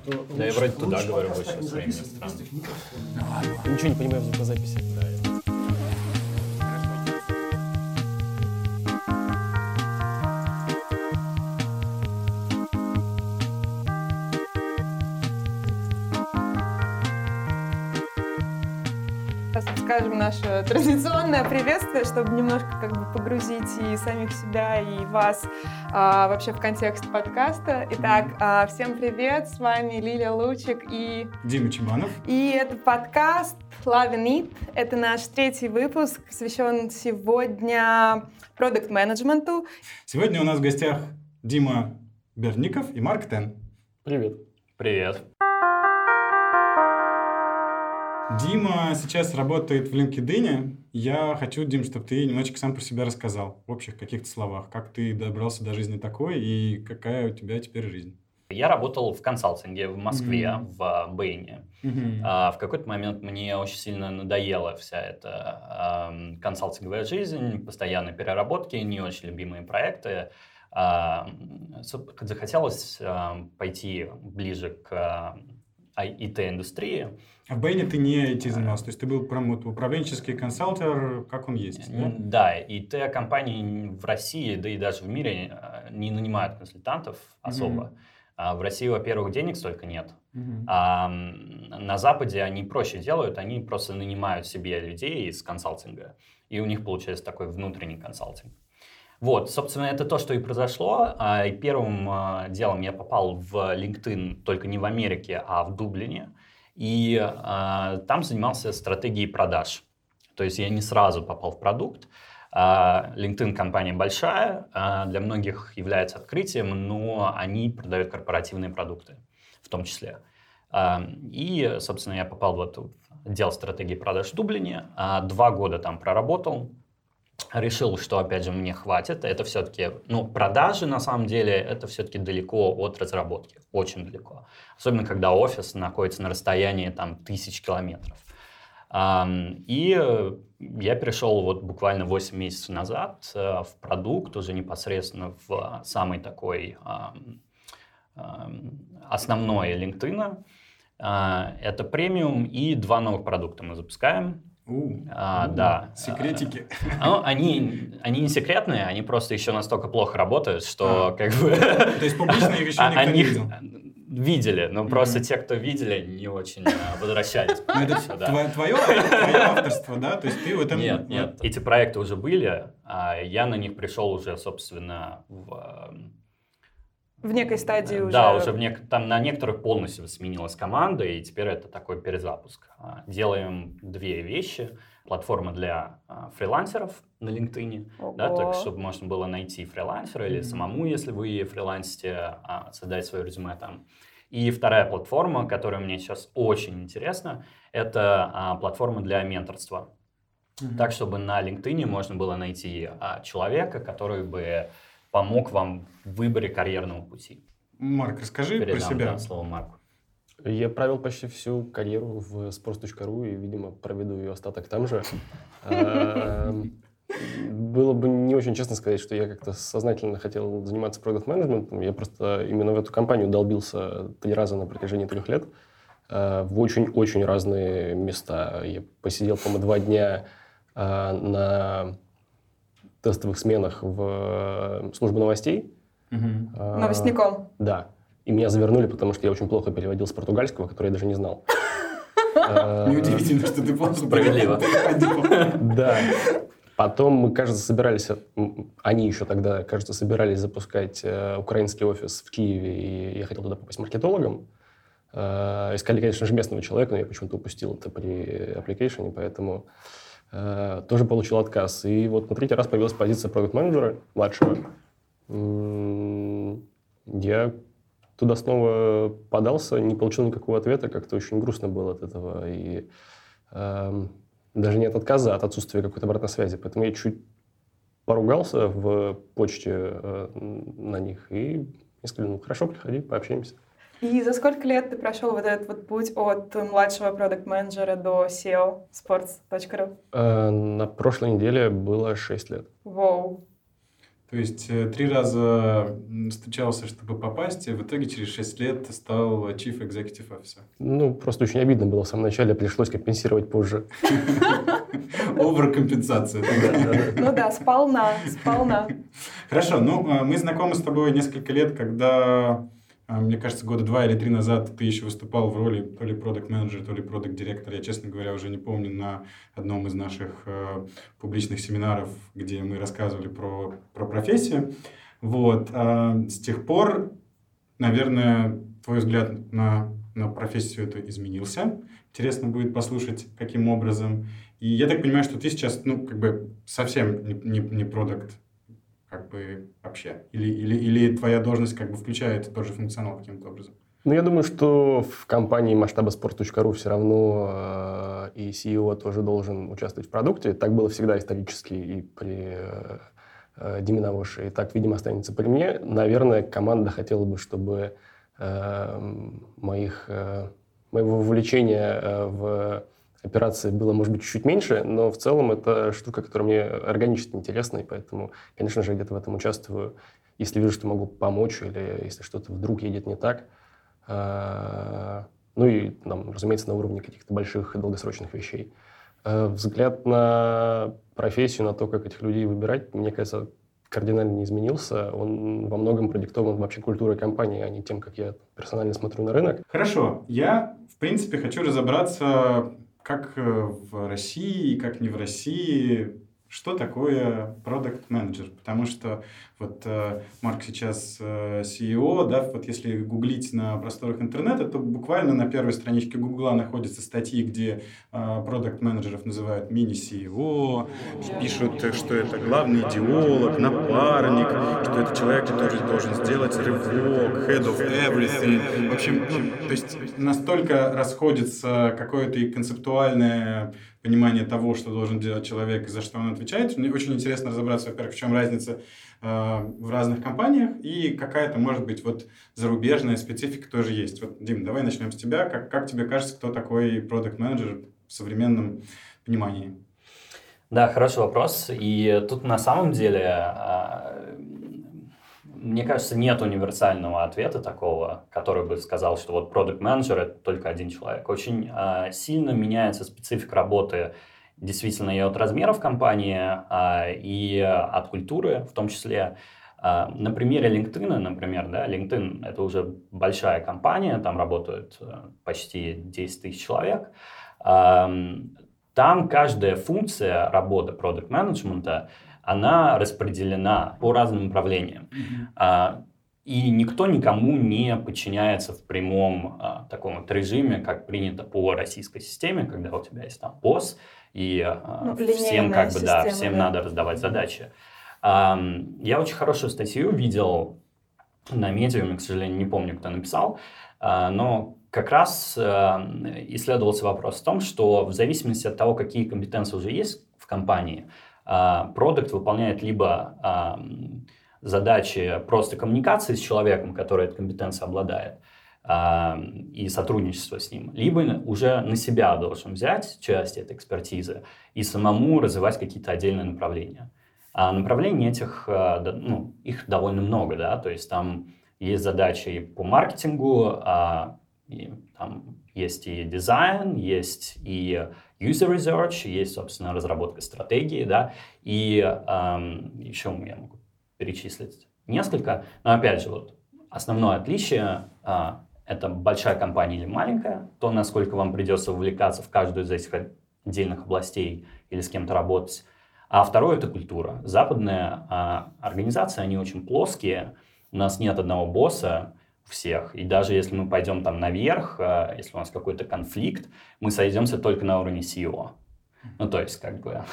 просто... Да я лучше- вроде туда лучше говорю больше своими странами. Ничего не понимаю в звукозаписи. Сейчас наше традиционное приветствие, чтобы немножко как бы погрузить и самих себя, и вас а, вообще в контекст подкаста. Итак, а, всем привет, с вами Лилия Лучик и, Дима Чиманов. и это подкаст Love and It. Это наш третий выпуск, посвящен сегодня продукт-менеджменту. Сегодня у нас в гостях Дима Берников и Марк Тен. Привет. Привет. Дима сейчас работает в LinkedIn. Я хочу, Дим, чтобы ты немножечко сам про себя рассказал в общих каких-то словах. Как ты добрался до жизни такой и какая у тебя теперь жизнь? Я работал в консалтинге в Москве, Мгм. в Бэйне. А, в какой-то момент мне очень сильно надоела вся эта ам, консалтинговая жизнь, постоянные переработки, не очень любимые проекты. А, захотелось ам, пойти ближе к IT-индустрии. А в Бэйне ты не IT занимался, то есть ты был прям вот управленческий консалтер, как он есть, да? Да, IT-компании в России, да и даже в мире э, не нанимают консультантов особо. А В России, во-первых, денег столько нет. Мгм. А на Западе они проще делают, они просто нанимают себе людей из консалтинга, и у них получается такой внутренний консалтинг. Вот, собственно, это то, что и произошло. А, и Первым а, делом я попал в LinkedIn только не в Америке, а в Дублине, и а, там занимался стратегией продаж. То есть я не сразу попал в продукт. LinkedIn компания большая, для многих является открытием, но они продают корпоративные продукты в том числе. И, собственно, я попал в эту отдел стратегии продаж в Дублине, два года там проработал, решил, что, опять же, мне хватит. Это все-таки, ну, продажи, на самом деле, это все-таки далеко от разработки, очень далеко. Особенно, когда офис находится на расстоянии, там, тысяч километров. И э, я перешел вот буквально 8 месяцев назад э, в продукт, уже непосредственно в самый такой основной LinkedIn. А, Это премиум и два новых продукта мы запускаем. У, А, у, да. Секретики. Ну, они, они не секретные, они просто еще настолько плохо работают, что как бы... То есть еще а- никто не видел. Видели, но просто те, кто видели, не очень а, возвращались. Ну, это сюда. твое, твое, твое авторство, да? То есть ты в этом... Нет, нет, эти проекты уже были, а я на них пришел уже, собственно, в... В некой стадии уже. Да, уже в нек- там на некоторых полностью сменилась команда, и теперь это такой перезапуск. А, Делаем две вещи. Платформа для а, фрилансеров на LinkedIn, да, так, чтобы можно было найти фрилансера или самому, если вы фрилансите, а, создать свое резюме там. И вторая платформа, которая мне сейчас очень интересна, это платформа для менторства. Мгм. Так, чтобы на LinkedIn можно было найти человека, который бы помог вам в выборе карьерного пути. Марк, расскажи про Передам себя. да, слово Марку. Я провел почти всю карьеру в sports.ru и, видимо, проведу ее остаток там же. Эм, Было бы не очень честно сказать, что я как-то сознательно хотел заниматься продукт менеджментом Я просто именно в эту компанию долбился три раза на протяжении трех лет э, в очень-очень разные места. Я посидел, по-моему, два дня э, на тестовых сменах в э, службу новостей. Мгм. Э, Новостником. да. И меня завернули, потому что я очень плохо переводил с португальского, который я даже не знал. Неудивительно, что ты плохо Справедливо. Да. Потом мы, кажется, собирались, они еще тогда, кажется, собирались запускать э, украинский офис в Киеве, и я хотел туда попасть маркетологом. Э, искали, конечно же, местного человека, но я почему-то упустил это при application, поэтому э, тоже получил отказ. И вот на третий раз появилась позиция продукт-менеджера младшего. Я туда снова подался, не получил никакого ответа, как-то очень грустно было от этого. И эм, даже не от отказа, а от отсутствия какой-то обратной связи. Поэтому я чуть поругался в почте э, на них и я сказал, ну хорошо, приходи, пообщаемся. И за сколько лет ты прошел вот этот вот путь от младшего продукт-менеджера до SEO sports.ru? Э, на прошлой неделе было 6 лет. Воу. То есть э, три раза встречался, чтобы попасть, и в итоге через шесть лет стал Chief Executive Officer. Ну, просто очень обидно было в самом начале, пришлось компенсировать позже. Оверкомпенсация. Ну да, сполна, сполна. Хорошо, ну а, мы знакомы с тобой несколько лет, когда мне кажется, года два или три назад ты еще выступал в роли то ли продукт менеджер то ли продукт директор Я, честно говоря, уже не помню на одном из наших э, публичных семинаров, где мы рассказывали про, про профессию. Вот. А с тех пор, наверное, твой взгляд на, на профессию это изменился. Интересно будет послушать, каким образом. И я так понимаю, что ты сейчас, ну, как бы совсем не, не, не продукт как бы вообще? Или, или, или твоя должность как бы включает тот же функционал каким-то образом? Ну, я думаю, что в компании масштаба sport.ru все равно э, и CEO тоже должен участвовать в продукте. Так было всегда исторически и при э, э Диме Навоше. И так, видимо, останется при мне. Наверное, команда хотела бы, чтобы э, моих, э, моего вовлечения э, в операции было, может быть, чуть-чуть меньше, но в целом это штука, которая мне органически интересна, и поэтому, конечно же, где-то в этом участвую, если вижу, что могу помочь, или если что-то вдруг едет не так. А, ну и, там, разумеется, на уровне каких-то больших и долгосрочных вещей. А, взгляд на профессию, на то, как этих людей выбирать, мне кажется, кардинально не изменился. Он во многом продиктован вообще культурой компании, а не тем, как я персонально смотрю на рынок. Хорошо. Я, в принципе, хочу разобраться как э, в России, как не в России, что такое продукт менеджер потому что вот э, Марк сейчас э, CEO, да, вот если гуглить на просторах интернета, то буквально на первой страничке Гугла находятся статьи, где продукт э, менеджеров называют мини-CEO, пишут, что это главный идеолог, напарник, что это человек, который должен сделать рывок, head of everything. В общем, ну, то есть настолько расходится какое-то и концептуальное понимание того, что должен делать человек и за что он отвечает. Мне очень интересно разобраться, во-первых, в чем разница э, в разных компаниях и какая-то, может быть, вот зарубежная специфика тоже есть. Вот, Дим, давай начнем с тебя. Как, как тебе кажется, кто такой продукт менеджер в современном понимании? Да, хороший вопрос. И тут на самом деле э, мне кажется, нет универсального ответа такого, который бы сказал, что вот продукт менеджер это только один человек. Очень э, сильно меняется специфика работы действительно и от размеров компании, э, и от культуры в том числе. Э, на примере LinkedIn, например, да, LinkedIn это уже большая компания, там работают почти 10 тысяч человек. Э, там каждая функция работы продукт менеджмента она распределена по разным направлениям. Mm-hmm. И никто никому не подчиняется в прямом а, таком вот режиме, как принято по российской системе, когда у тебя есть там босс, и а, ну, всем как бы система, да, всем да. надо раздавать задачи. А, я очень хорошую статью видел на медиуме, к сожалению, не помню, кто написал, а, но как раз а, исследовался вопрос в том, что в зависимости от того, какие компетенции уже есть в компании, а, продукт выполняет либо а, задачи просто коммуникации с человеком, который этой компетенцией обладает, а, и сотрудничество с ним, либо уже на себя должен взять часть этой экспертизы и самому развивать какие-то отдельные направления. А направлений этих, ну, их довольно много, да, то есть там есть задачи и по маркетингу, и там есть и дизайн, есть и user research, есть, собственно, разработка стратегии, да, и эм, еще я могу перечислить несколько, но опять же, вот основное отличие э, это большая компания или маленькая, то, насколько вам придется увлекаться в каждую из этих отдельных областей или с кем-то работать. А второе – это культура. Западные э, организации, они очень плоские, у нас нет одного босса, всех. И даже если мы пойдем там наверх, э, если у нас какой-то конфликт, мы сойдемся только на уровне CEO. Ну, то есть, как бы...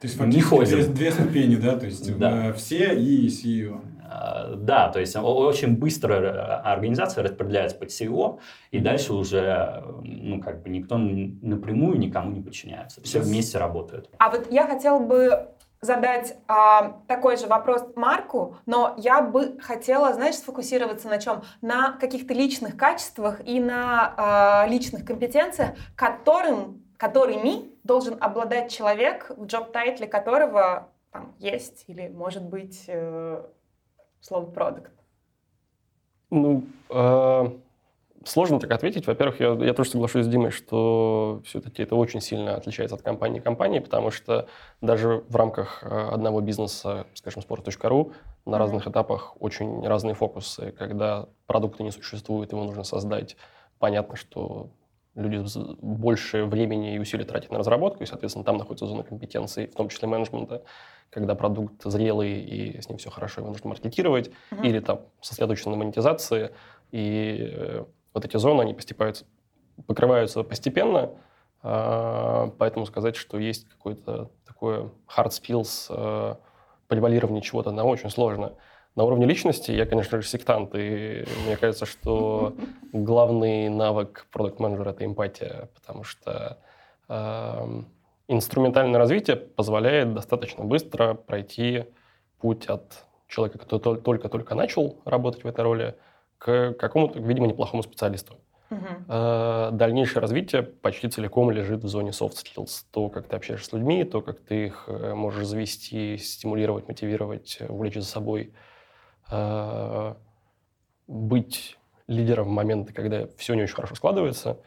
То есть, не ходим. Две, две ступени, да? То есть, да. Э, все и CEO. Э, да, то есть очень быстро организация распределяется под CEO, и дальше уже, ну, как бы никто напрямую никому не подчиняется. Все вместе работают. А вот я хотела бы задать а, такой же вопрос Марку, но я бы хотела, знаешь, сфокусироваться на чем? На каких-то личных качествах и на а, личных компетенциях, которым, которыми должен обладать человек, в джоб-тайтле которого там есть или может быть э, слово продукт? Ну, э, сложно так ответить. Во-первых, я, я тоже соглашусь с Димой, что все-таки это очень сильно отличается от компании к компании, потому что даже в рамках э, одного бизнеса, скажем, sport.ru, на разных этапах очень разные фокусы. Когда продукта не существует, его нужно создать. Понятно, что люди больше времени и усилий тратят на разработку, и, соответственно, там находится зона компетенции, в том числе менеджмента, когда продукт зрелый и с ним все хорошо, его нужно маркетировать, mm-hmm. или там сосредоточиться на монетизации, и э, вот эти зоны, они постепаются, покрываются постепенно, э, поэтому сказать, что есть какой-то такой hard skills, э, превалирование чего-то, на очень сложно. На уровне личности я, конечно же, сектант, и мне кажется, что главный навык продукт-менеджера — это эмпатия, потому что э, инструментальное развитие позволяет достаточно быстро пройти путь от человека, кто только-только начал работать в этой роли, к какому-то, видимо, неплохому специалисту. Uh-huh. Дальнейшее развитие почти целиком лежит в зоне soft skills. То, как ты общаешься с людьми, то, как ты их э, можешь завести, стимулировать, мотивировать, увлечь за собой – Э, быть лидером в моменты, когда все не очень хорошо складывается,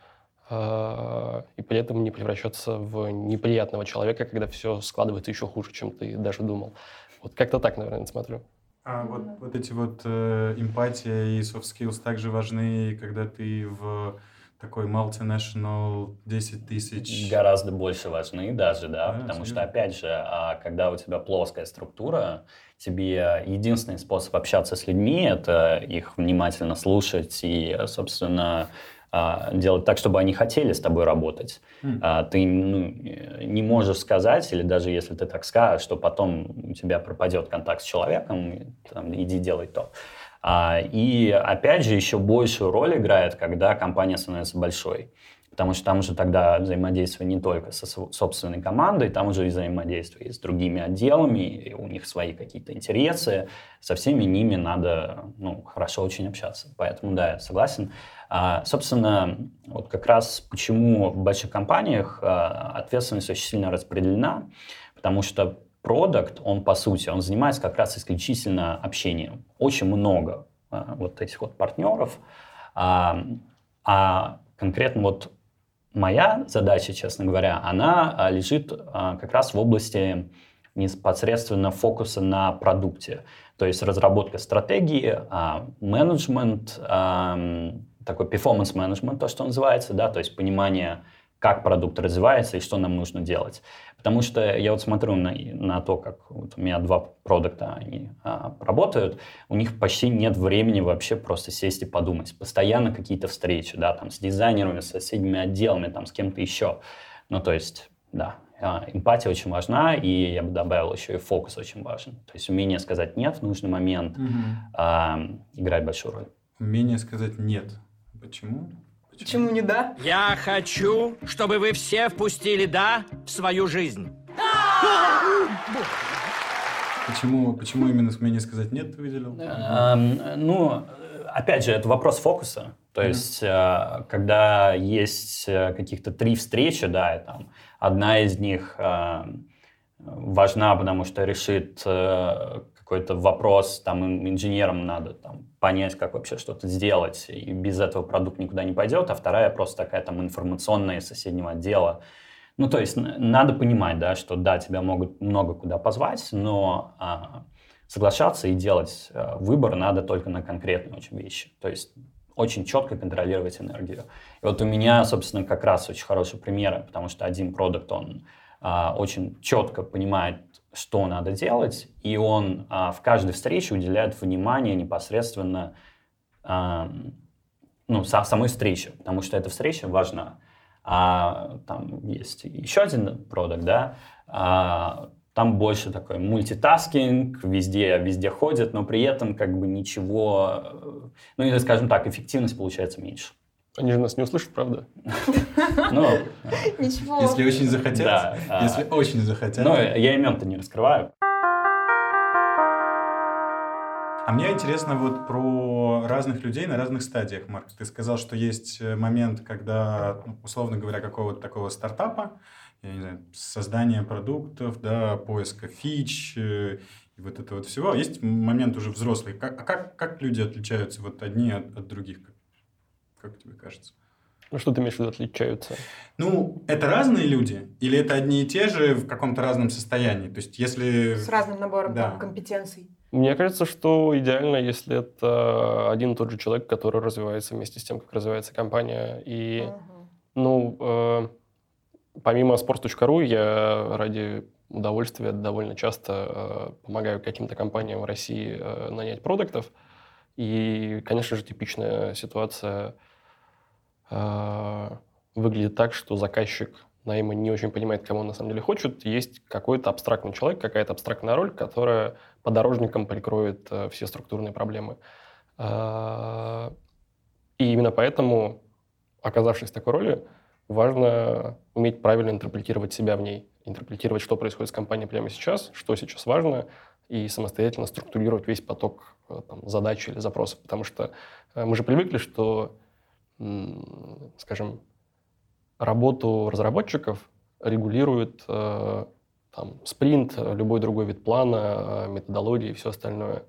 э, и при этом не превращаться в неприятного человека, когда все складывается еще хуже, чем ты даже думал. Вот как-то так, наверное, смотрю. А вот, вот эти вот э, эмпатия и soft skills также важны, когда ты в такой multinational 10 тысяч... Гораздо больше важны даже, да, да потому что, опять же, а, когда у тебя плоская структура, тебе единственный способ общаться с людьми — это их внимательно слушать и, собственно, а, делать так, чтобы они хотели с тобой работать. Mm. Ты ну, не можешь сказать, или даже если ты так скажешь, что потом у тебя пропадет контакт с человеком, там, иди делай то. А, и опять же, еще большую роль играет, когда компания становится большой. Потому что там уже тогда взаимодействие не только со собственной командой, там уже и взаимодействие и с другими отделами, и у них свои какие-то интересы. Со всеми ними надо ну, хорошо очень общаться. Поэтому, да, я согласен. А, собственно, вот как раз почему в больших компаниях а, ответственность очень сильно распределена, потому что продукт, он по сути, он занимается как раз исключительно общением. Очень много а, вот этих вот партнеров. А, а конкретно вот моя задача, честно говоря, она а, лежит а, как раз в области непосредственно фокуса на продукте. То есть разработка стратегии, а, менеджмент, такой performance management, то, что называется, да, то есть понимание как продукт развивается и что нам нужно делать. Потому что я вот смотрю на, на то, как вот у меня два продукта, они а, работают, у них почти нет времени вообще просто сесть и подумать. Постоянно какие-то встречи, да, там с дизайнерами, с соседними отделами, там с кем-то еще. Ну, то есть, да, а, эмпатия очень важна, и я бы добавил еще и фокус очень важен. То есть умение сказать «нет» в нужный момент угу. а, играет большую роль. Умение сказать «нет». Почему? Почему не да? Я хочу, чтобы вы все впустили да в свою жизнь. Почему, почему именно умение сказать нет ты выделил? Эм, ну, опять же, это вопрос фокуса. То mm-hmm. есть, э, когда есть э, каких-то три встречи, да, и там одна из них э, важна, потому что решит э, какой-то вопрос, там инженерам надо там, понять, как вообще что-то сделать, и без этого продукт никуда не пойдет, а вторая просто такая там информационная из соседнего отдела. Ну, то есть надо понимать, да, что да, тебя могут много куда позвать, но а, соглашаться и делать а, выбор надо только на конкретные очень вещи. То есть очень четко контролировать энергию. И вот у меня, собственно, как раз очень хороший пример, потому что один продукт, он а, очень четко понимает, что надо делать, и он а, в каждой встрече уделяет внимание непосредственно а, ну, со, самой встрече, потому что эта встреча важна. А там есть еще один продукт, да, а, там больше такой мультитаскинг, везде, везде ходят, но при этом как бы ничего, ну или, скажем так, эффективность получается меньше. Они же нас не услышат, правда? Ну, Ничего. Если очень захотят. Да. А, если очень захотят. Ну, я имен-то не раскрываю. А мне интересно вот про разных людей на разных стадиях, Марк. Ты сказал, что есть э, момент, когда, ну, условно говоря, какого-то такого стартапа, я не знаю, создания продуктов, да, поиска фич, э, и вот это вот всего. А есть момент уже взрослый. Как, а как, как люди отличаются вот одни от, от других? Как, тебе кажется? Ну, что ты имеешь в виду отличаются? Ну, это разные люди? Или это одни и те же в каком-то разном состоянии? То есть, если... С разным набором Да. там, компетенций. Мне кажется, что идеально, если это один и тот же человек, который развивается вместе с тем, как развивается компания. И, Мгм. ну, э, помимо sports.ru, я ради удовольствия довольно часто э, помогаю каким-то компаниям в России э, нанять продуктов. И, конечно же, типичная ситуация выглядит так, что заказчик найма не очень понимает, кого он на самом деле хочет. Есть какой-то абстрактный человек, какая-то абстрактная роль, которая подорожником прикроет э, все структурные проблемы. Э, И именно поэтому, оказавшись в такой роли, важно уметь правильно интерпретировать себя в ней, интерпретировать, что происходит с компанией прямо сейчас, что сейчас важно, и самостоятельно структурировать весь поток э, там, задач или запросов. Потому что э, мы же привыкли, что, скажем, работу разработчиков регулирует э, там, спринт, любой другой вид плана, э, методологии и все остальное.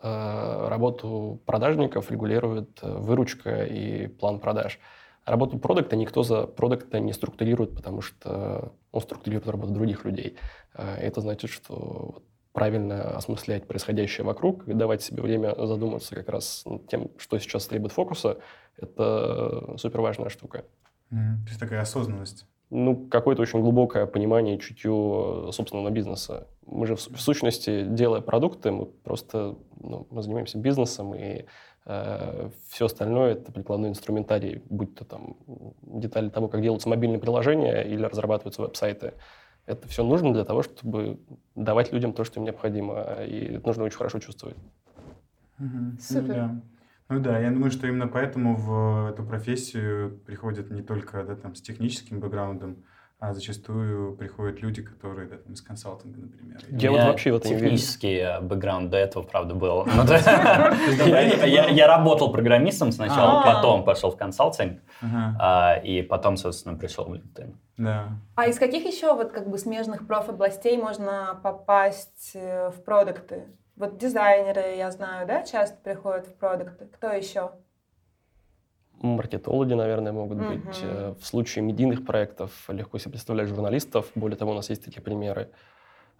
Э, Работу продажников регулирует выручка и план продаж. Работу продукта никто за продукта не структурирует, потому что он структурирует работу других людей. Это значит, что правильно осмыслять происходящее вокруг и давать себе время задуматься как раз над тем, что сейчас требует фокуса, это супер важная штука. Мгм. То есть, такая осознанность. Ну, какое-то очень глубокое понимание и чутье собственного бизнеса. Мы же, в, в сущности, делая продукты, мы просто ну, мы занимаемся бизнесом, и все остальное — это прикладной инструментарий, будь то там детали того, как делаются мобильные приложения или разрабатываются веб-сайты. Это все нужно для того, чтобы давать людям то, что им необходимо, и это нужно очень хорошо чувствовать. Ну Супер. да. Ну да, я думаю, что именно поэтому в эту профессию приходят не только да, там, с техническим бэкграундом, а зачастую приходят люди, которые да, там, из консалтинга, например. Я вот вообще в это не верю. Технический э, бэкграунд до этого, правда, был. Я работал программистом сначала, А. потом пошел в консалтинг, а, и потом, собственно, пришел в LinkedIn. да. А из каких еще вот как бы смежных профобластей можно попасть э, в продукты? Вот дизайнеры, я знаю, да, часто приходят в продукты. Кто еще? Маркетологи, наверное, могут Мгм. быть. Э, В случае медийных проектов легко себе представлять журналистов. Более того, у нас есть такие примеры.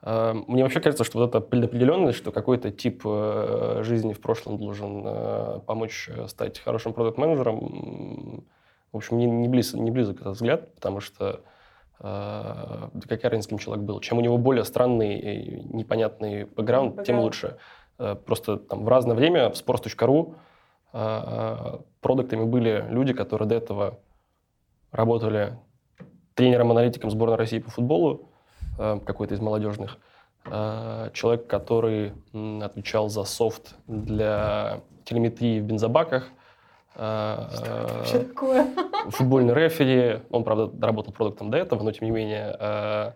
Э, Мне вообще кажется, что вот эта предопределенность, что какой-то тип э, жизни в прошлом должен помочь стать хорошим продукт-менеджером, в общем, не, не, близ- не близок этот взгляд, потому что да какая разница, кем человек был. Чем у него более странный и непонятный бэкграунд, тем Бэкграунд. лучше. Э, Просто там в разное время в sports.ru э, продуктами были люди, которые до этого работали тренером-аналитиком сборной России по футболу, э, какой-то из молодежных, э, человек, который отвечал за софт для телеметрии в бензобаках, э, Что такое? футбольный рефери, он, правда, работал продуктом до этого, но тем не менее, э,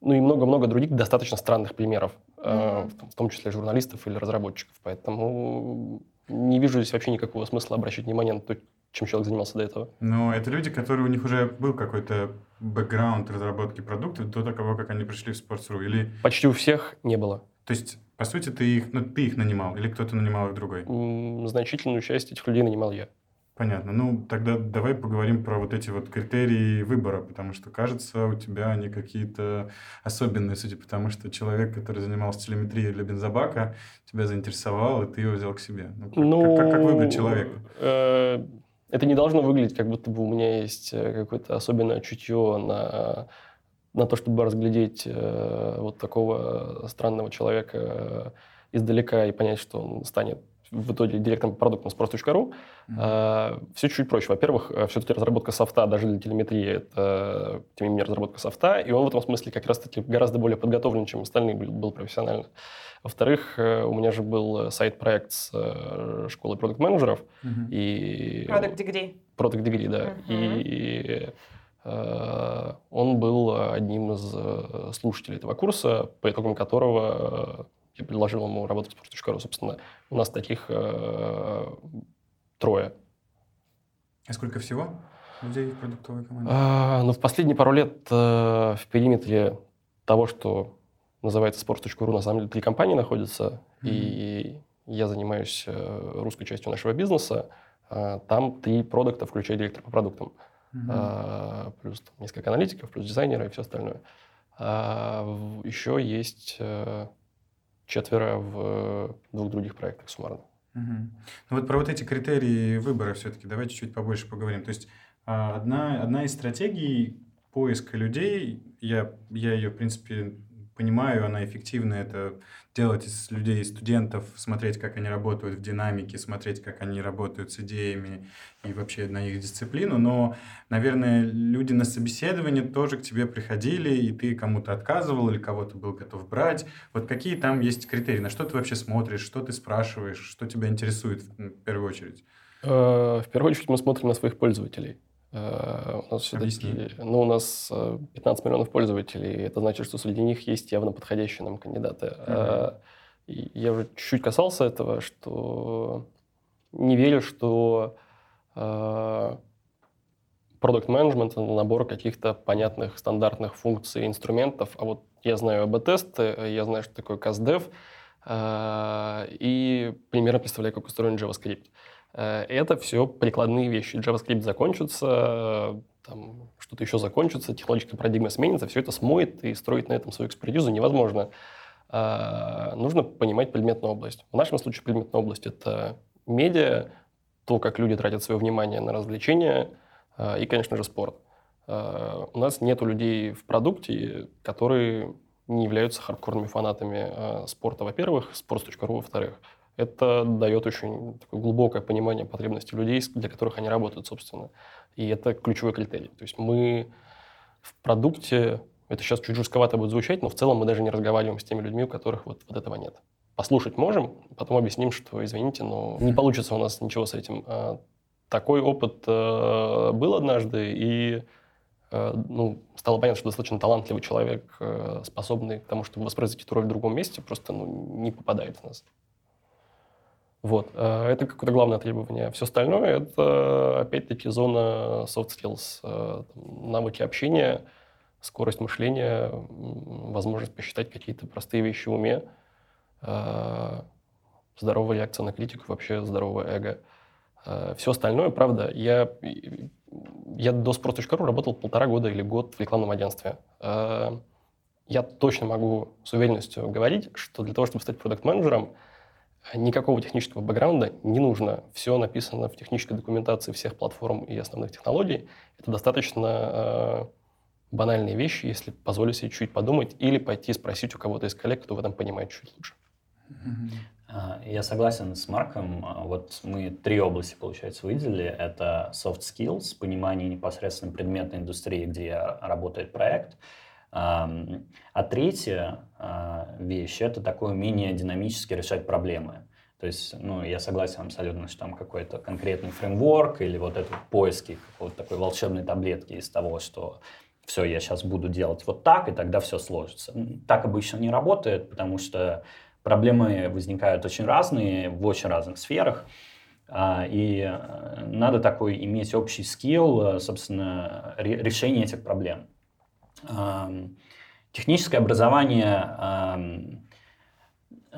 ну и много-много других достаточно странных примеров, э, в том- числе журналистов или разработчиков. Поэтому не вижу здесь вообще никакого смысла обращать внимание на то, чем человек занимался до этого. Но это люди, которые у них уже был какой-то бэкграунд разработки продукта до того, как они пришли в Sports.ru. Или, Почти у всех не было. то есть, по сути, ты их, ну, ты их нанимал, или кто-то нанимал их другой? Значительную часть этих людей нанимал я. Понятно. Ну, тогда давай поговорим про вот эти вот критерии выбора, потому что, кажется, у тебя они какие-то особенные, судя по тому, что человек, который занимался телеметрией для бензобака, тебя заинтересовал, и ты его взял к себе. Ну, как, Ну, как- как выбрать человека? э, Это не должно выглядеть, как будто бы у меня есть э, какое-то особенное чутье на, на то, чтобы разглядеть э, вот такого странного человека э, издалека и понять, что он станет в итоге директором по продуктам с просто.ру. Все чуть проще. Во-первых, все-таки разработка софта даже для телеметрии – это, тем не менее, разработка софта, и он в этом смысле как раз-таки гораздо более подготовлен, чем остальные был, был профессионально. Во-вторых, э, у меня же был сайт-проект с э, школой продукт-менеджеров, Мгм. и... Product degree. Product Degree, да. Мгм. И э, он был одним из э, слушателей этого курса, по итогам которого э, я предложил ему работать в Sports.ru. Собственно, у нас таких э, трое. А сколько всего? людей в продуктовой команде? А, ну, в последние пару лет э, в периметре того, что называется sports.ru, на самом деле три компании находятся, Мгм. и я занимаюсь э, русской частью нашего бизнеса. А, там три продукта, включая директор по продуктам. А, плюс несколько аналитиков, плюс дизайнеры и все остальное. А, еще есть э, четверо в двух других проектах суммарно. Мгм. Ну вот про вот эти критерии выбора все-таки давай чуть-чуть побольше поговорим. То есть а, одна, одна из стратегий поиска людей, я, я ее, в принципе, понимаю, она эффективна, это делать из людей студентов, смотреть, как они работают в динамике, смотреть, как они работают с идеями и вообще на их дисциплину. Но, наверное, люди на собеседование тоже к тебе приходили, и ты кому-то отказывал или кого-то был готов брать. Вот какие там есть критерии? На что ты вообще смотришь? Что ты спрашиваешь? Что тебя интересует в в первую очередь? Э, В первую очередь мы смотрим на своих пользователей. Э, У нас все-таки, ну, у нас э, 15 миллионов пользователей. Это значит, что среди них есть явно подходящие нам кандидаты. Э, и Я уже чуть-чуть касался этого, что не верю, что продукт менеджмент это набор каких-то понятных стандартных функций, инструментов. А вот я знаю АБ-тесты, я знаю, что такое CastDev, э, и примерно представляю, как устроен JavaScript. Э, Это все прикладные вещи. JavaScript закончится, э, там что-то еще закончится, технологическая парадигма сменится, все это смоет, и строить на этом свою экспертизу невозможно. А, Нужно понимать предметную область. В нашем случае предметная область — это медиа, то, как люди тратят свое внимание на развлечения, и, конечно же, спорт. У нас нет людей в продукте, которые не являются хардкорными фанатами спорта, во-первых, sports.ru, во-вторых. Это дает очень такое глубокое понимание потребностей людей, для которых они работают, собственно. И это ключевой критерий. То есть мы в продукте, это сейчас чуть жестковато будет звучать, но в целом мы даже не разговариваем с теми людьми, у которых вот, вот этого нет. Послушать можем, потом объясним, что, извините, но не получится у нас ничего с этим. А, Такой опыт э, был однажды, и э, ну, стало понятно, что достаточно талантливый человек, э, способный к тому, чтобы воспроизвести эту роль в другом месте, просто ну, не попадает в нас. Вот. э, Это какое-то главное требование. Все остальное — это, опять-таки, зона soft skills, э, навыки общения, скорость мышления, возможность посчитать какие-то простые вещи в уме, э, здоровая реакция на критику, вообще здоровое эго. Все остальное, правда, я, я до sports.ru работал полтора года или год в рекламном агентстве. Я точно могу с уверенностью говорить, что для того, чтобы стать продукт-менеджером, никакого технического бэкграунда не нужно. Все написано в технической документации всех платформ и основных технологий. Это достаточно э, банальные вещи, если позволить себе чуть подумать или пойти спросить у кого-то из коллег, кто в этом понимает чуть лучше. А, Я согласен с Марком. А, Вот мы три области, получается, выделили. Это soft skills, понимание непосредственно предметной индустрии, где работает проект. А третья а, вещь – это такое умение динамически решать проблемы. То есть, ну, я согласен абсолютно, что там какой-то конкретный фреймворк или вот это поиски какой-то такой волшебной таблетки из того, что все, я сейчас буду делать вот так, и тогда все сложится. Так обычно не работает, потому что проблемы возникают очень разные, в очень разных сферах. А, И э, надо такой иметь общий скилл, э, собственно, ре- решения этих проблем. Техническое образование,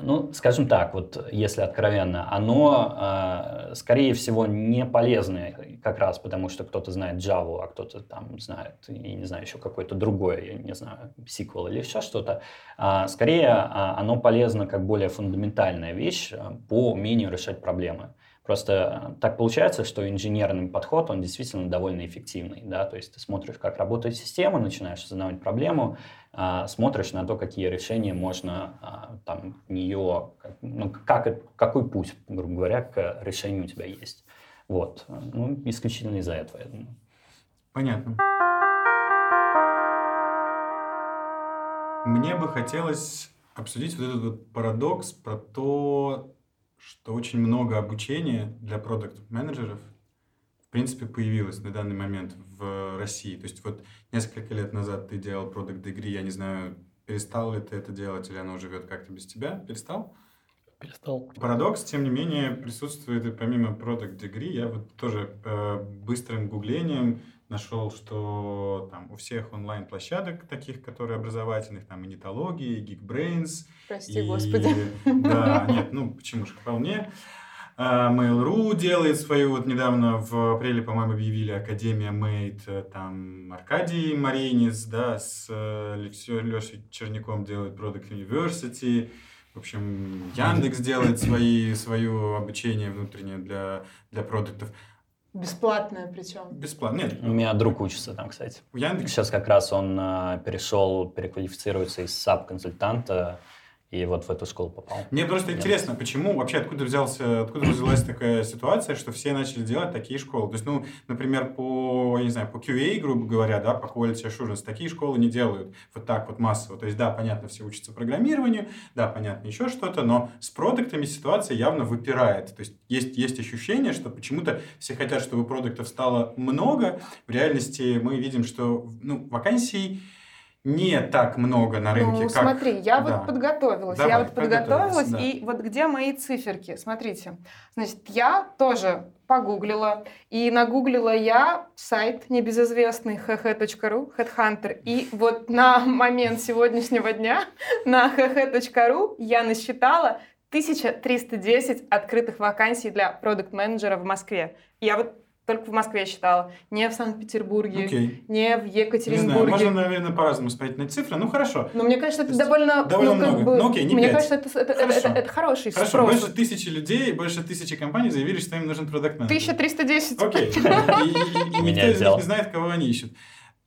ну, скажем так, вот если откровенно, оно, а, скорее всего, не полезное как раз потому, что кто-то знает Java, а кто-то там знает, я не знаю, еще какое-то другое, я не знаю, SQL или еще что-то. А, Скорее, а, оно полезно как более фундаментальная вещь по умению решать проблемы. Просто так получается, что инженерный подход, он действительно довольно эффективный. Да? То есть ты смотришь, как работает система, начинаешь осознавать проблему, а, смотришь на то, какие решения можно а, там нее, ну, как, какой путь, грубо говоря, к решению у тебя есть. Вот. Ну, исключительно из-за этого, я думаю. Понятно. Мне бы хотелось обсудить вот этот вот парадокс про то, что очень много обучения для продукт-менеджеров в принципе появилось на данный момент в России. То есть вот несколько лет назад ты делал продукт дегри, я не знаю, перестал ли ты это делать или оно живет как-то без тебя? Перестал? Перестал. Парадокс, тем не менее, присутствует и помимо Product Degree. Я вот тоже э, быстрым гуглением нашел, что там у всех онлайн-площадок таких, которые образовательных, там и Geekbrains. Прости, и- господи. Да, нет, ну почему же, вполне. А, Mail.ru делает свою, вот недавно в апреле, по-моему, объявили Академия Made, э, там Аркадий Маринец, да, с Лешей Черняком делает Product University, в общем, Яндекс делает свои, свое обучение внутреннее для, для продуктов. Бесплатная причем. Бесплатно. Нет, У меня друг учится там, кстати. в Яндексе Сейчас как раз он а, перешел, переквалифицируется из САП-консультанта и вот в эту школу попал. Мне просто Нет. интересно, почему вообще откуда взялся, откуда взялась такая ситуация, что все начали делать такие школы. То есть, ну, например, по, я не знаю, по QA, грубо говоря, да, по Quality Assurance, такие школы не делают вот так вот массово. То есть, да, понятно, все учатся программированию, да, понятно, еще что-то, но с продуктами ситуация явно выпирает. То есть, есть, есть ощущение, что почему-то все хотят, чтобы продуктов стало много. В реальности мы видим, что, ну, вакансий не так много на рынке, Ну, как... смотри, я Да. вот подготовилась. Давай, я вот подготовилась, подготовилась, да. и вот где мои циферки? Смотрите. Значит, я тоже погуглила, и нагуглила я сайт небезызвестный hh.ru, Headhunter, и вот на момент сегодняшнего дня на hh.ru я насчитала 1310 открытых вакансий для продукт-менеджера в Москве. Я вот только в Москве считала, не в Санкт-Петербурге, Окей. не в Не знаю, Екатеринбурге. можно, наверное, по-разному смотреть на цифры. Ну, хорошо. Но мне кажется, это довольно, довольно ну, как много. бы, Ну, окей, не мне пять. кажется, это, это, это, Хорошо. это- это хороший Хорошо, спрос. больше тысячи людей, больше тысячи компаний заявили, что им нужен продакт менеджер 1310. Окей. И, и- и- и Меня никто из них не знает, кого они ищут.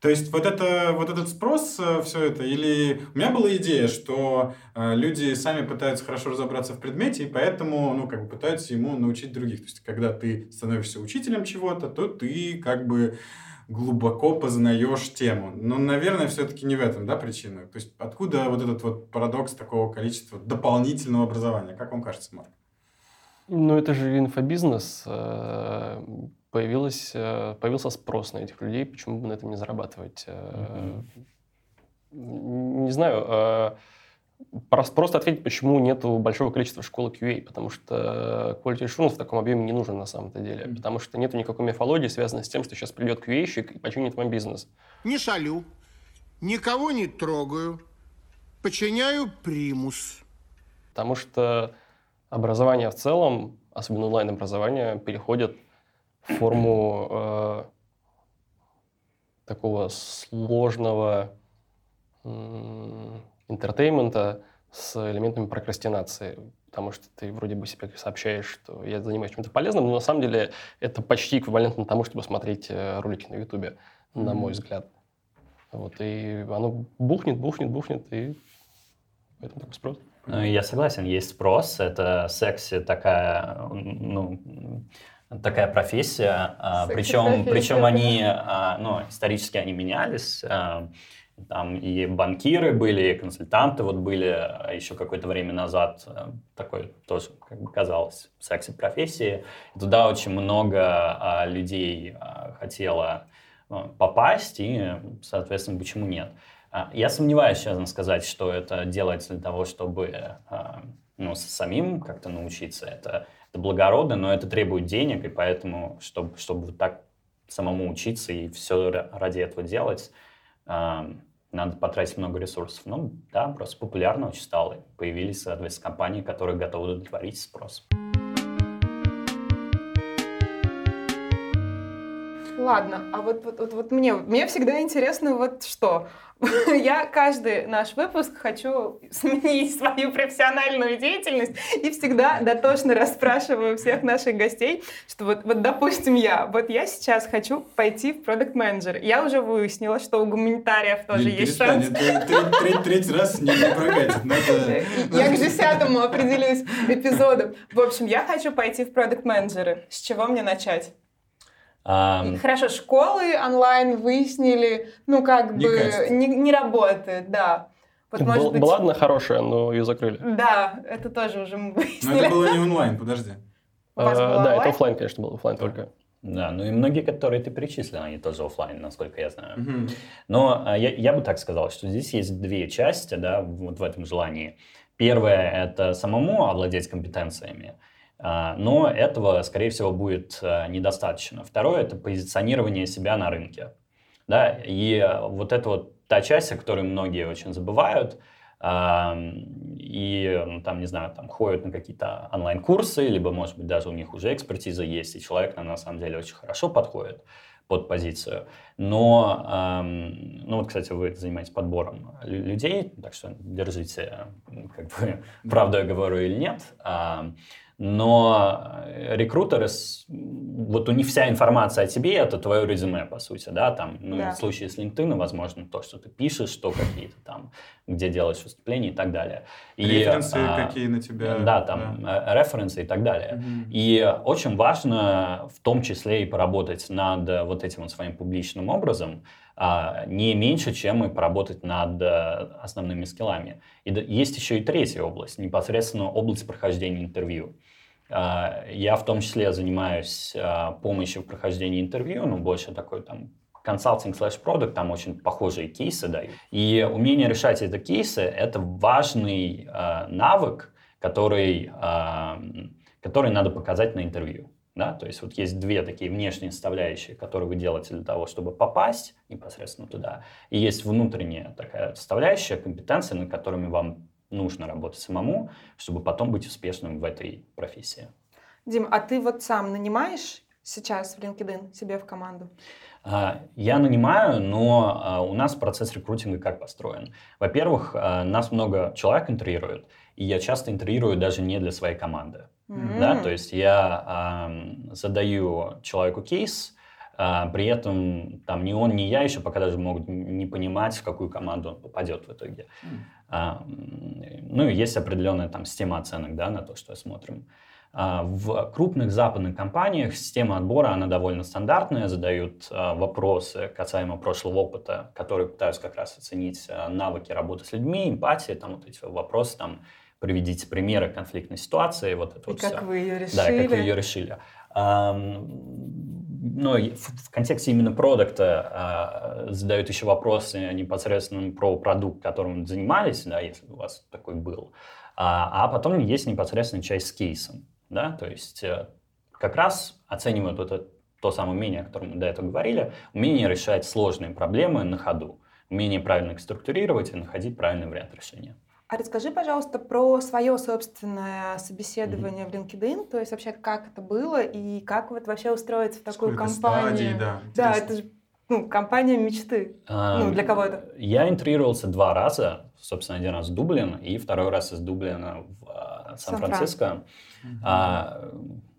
То есть вот, это, вот этот спрос, все это, или... У меня была идея, что э, люди сами пытаются хорошо разобраться в предмете, и поэтому, ну, как бы пытаются ему научить других. То есть когда ты становишься учителем чего-то, то ты как бы глубоко познаешь тему. Но, наверное, все-таки не в этом, да, причина? То есть откуда вот этот вот парадокс такого количества дополнительного образования? Как вам кажется, Марк? Ну, это же инфобизнес. Появилось, э, появился спрос на этих людей, почему бы на этом не зарабатывать? Э, Не знаю, прос- просто ответить, почему нету большого количества школы QA, потому что quality assurance в таком объеме не нужен на самом-то деле, Мгм. потому что нету никакой мифологии, связанной с тем, что сейчас придет QA-щик и починит вам бизнес. Не шалю, никого не трогаю, подчиняю примус. Потому что образование в целом, особенно онлайн-образование, переходит форму э, такого сложного интертеймента с элементами прокрастинации. Потому что ты вроде бы себе сообщаешь, что я занимаюсь чем-то полезным, но на самом деле это почти эквивалентно тому, чтобы смотреть э, ролики на Ютубе, на мой взгляд. Вот, и оно бухнет, бухнет, бухнет, и поэтому такой спрос. Ну, я согласен, есть спрос, это секси такая, ну, такая профессия, а, причем, причем они, а, ну, исторически они менялись, а, там и банкиры были, и консультанты вот были а еще какое-то время назад, такой тоже, как бы казалось, секси-профессии. Туда очень много людей хотело попасть, и, соответственно, почему нет? Я сомневаюсь, честно сказать, что это делается для того, чтобы ну, самим как-то научиться. Это, это благородно, но это требует денег, и поэтому, чтобы, чтобы вот так самому учиться и все ради этого делать, а, надо потратить много ресурсов. Ну да, просто популярно очень стало. Появились, соответственно, компании, которые готовы удовлетворить спрос. Ладно, а вот, вот, вот, вот мне, мне всегда интересно вот что. Я каждый наш выпуск хочу сменить свою профессиональную деятельность и всегда дотошно расспрашиваю всех наших гостей, что вот, вот допустим, я, вот я сейчас хочу пойти в продукт менеджер Я уже выяснила, что у гуманитариев тоже Лиль, есть шанс. Третий раз не прокатит. Я к десятому определюсь эпизоду. В общем, я хочу пойти в продукт менеджеры С чего мне начать? А, Хорошо, школы онлайн выяснили, ну как Не бы не, не работает, да. Вот, может Был- быть, Была одна хорошая, но ее закрыли. Да, это тоже уже мы Но выяснили. это было не онлайн, подожди. Было да, это офлайн, конечно, был офлайн только. да, ну и многие, которые ты перечислил, они тоже офлайн, насколько я знаю. Мгм. Но а, я, я бы так сказал, что здесь есть две части, да, вот в этом желании. Первое — это самому овладеть компетенциями, а, но этого, скорее всего, будет а, недостаточно. Второе — это позиционирование себя на рынке. Да? И вот это вот та часть, о которой многие очень забывают, и ну, там, не знаю, там ходят на какие-то онлайн-курсы, либо, может быть, даже у них уже экспертиза есть, и человек на самом деле очень хорошо подходит под позицию. Но, ну вот, кстати, вы занимаетесь подбором людей, так что держите, как бы, правду я говорю или нет но э, рекрутеры, вот у них вся информация о тебе, это твое резюме, по сути, да, там, ну, да. в случае с LinkedIn, возможно, то, что ты пишешь, что какие-то там, где делаешь выступления и так далее. И, референсы а, какие на тебя. Да, там, да. Э, референсы и так далее. Угу. И очень важно в том числе и поработать над вот этим вот своим публичным образом, не меньше, чем и поработать над основными скиллами. И есть еще и третья область, непосредственно область прохождения интервью. А, я в том числе занимаюсь а, помощью в прохождении интервью, ну, больше такой там консалтинг слэш продукт, там очень похожие кейсы дают. И умение решать эти кейсы — это важный э, навык, который, э, который надо показать на интервью. Да? То есть вот есть две такие внешние составляющие, которые вы делаете для того, чтобы попасть непосредственно туда. И есть внутренняя такая составляющая, компетенции, над которыми вам нужно работать самому, чтобы потом быть успешным в этой профессии. Дим, а ты вот сам нанимаешь сейчас в LinkedIn себе в команду? А, я нанимаю, но а, у нас процесс рекрутинга как построен. Во-первых, а, нас много человек интервьюирует, и я часто интервьюирую даже не для своей команды. Mm-hmm. Да, то есть я задаю человеку кейс, при этом там ни он, ни я еще пока даже могут не понимать, в какую команду он попадет в итоге. Mm. А, ну и есть определенная там система оценок да, на то, что смотрим. А, в крупных западных компаниях система отбора, она довольно стандартная, задают а, вопросы касаемо прошлого опыта, которые пытаются как раз оценить навыки работы с людьми, эмпатия, там вот эти вопросы, там, приведите примеры конфликтной ситуации, вот это и вот как все. вы ее решили. Да, как вы ее решили но в, в контексте именно продукта э, задают еще вопросы непосредственно про продукт, которым занимались, да, если у вас такой был. А, а потом есть непосредственно часть с кейсом, да, то есть э, как раз оценивают вот это, то самое умение, о котором мы до этого говорили, умение решать сложные проблемы на ходу, умение правильно их структурировать и находить правильный вариант решения. А расскажи, пожалуйста, про свое собственное собеседование mm-hmm. в LinkedIn, то есть вообще как это было и как вот вообще устроиться в такую Сколько компанию. Стадий, да, да, это же ну, компания мечты. А, ну, для кого-то. Я интервьюировался два раза. Собственно, один раз в Дублин и второй раз из Дублина в а, Сан-Франциско. Сан а,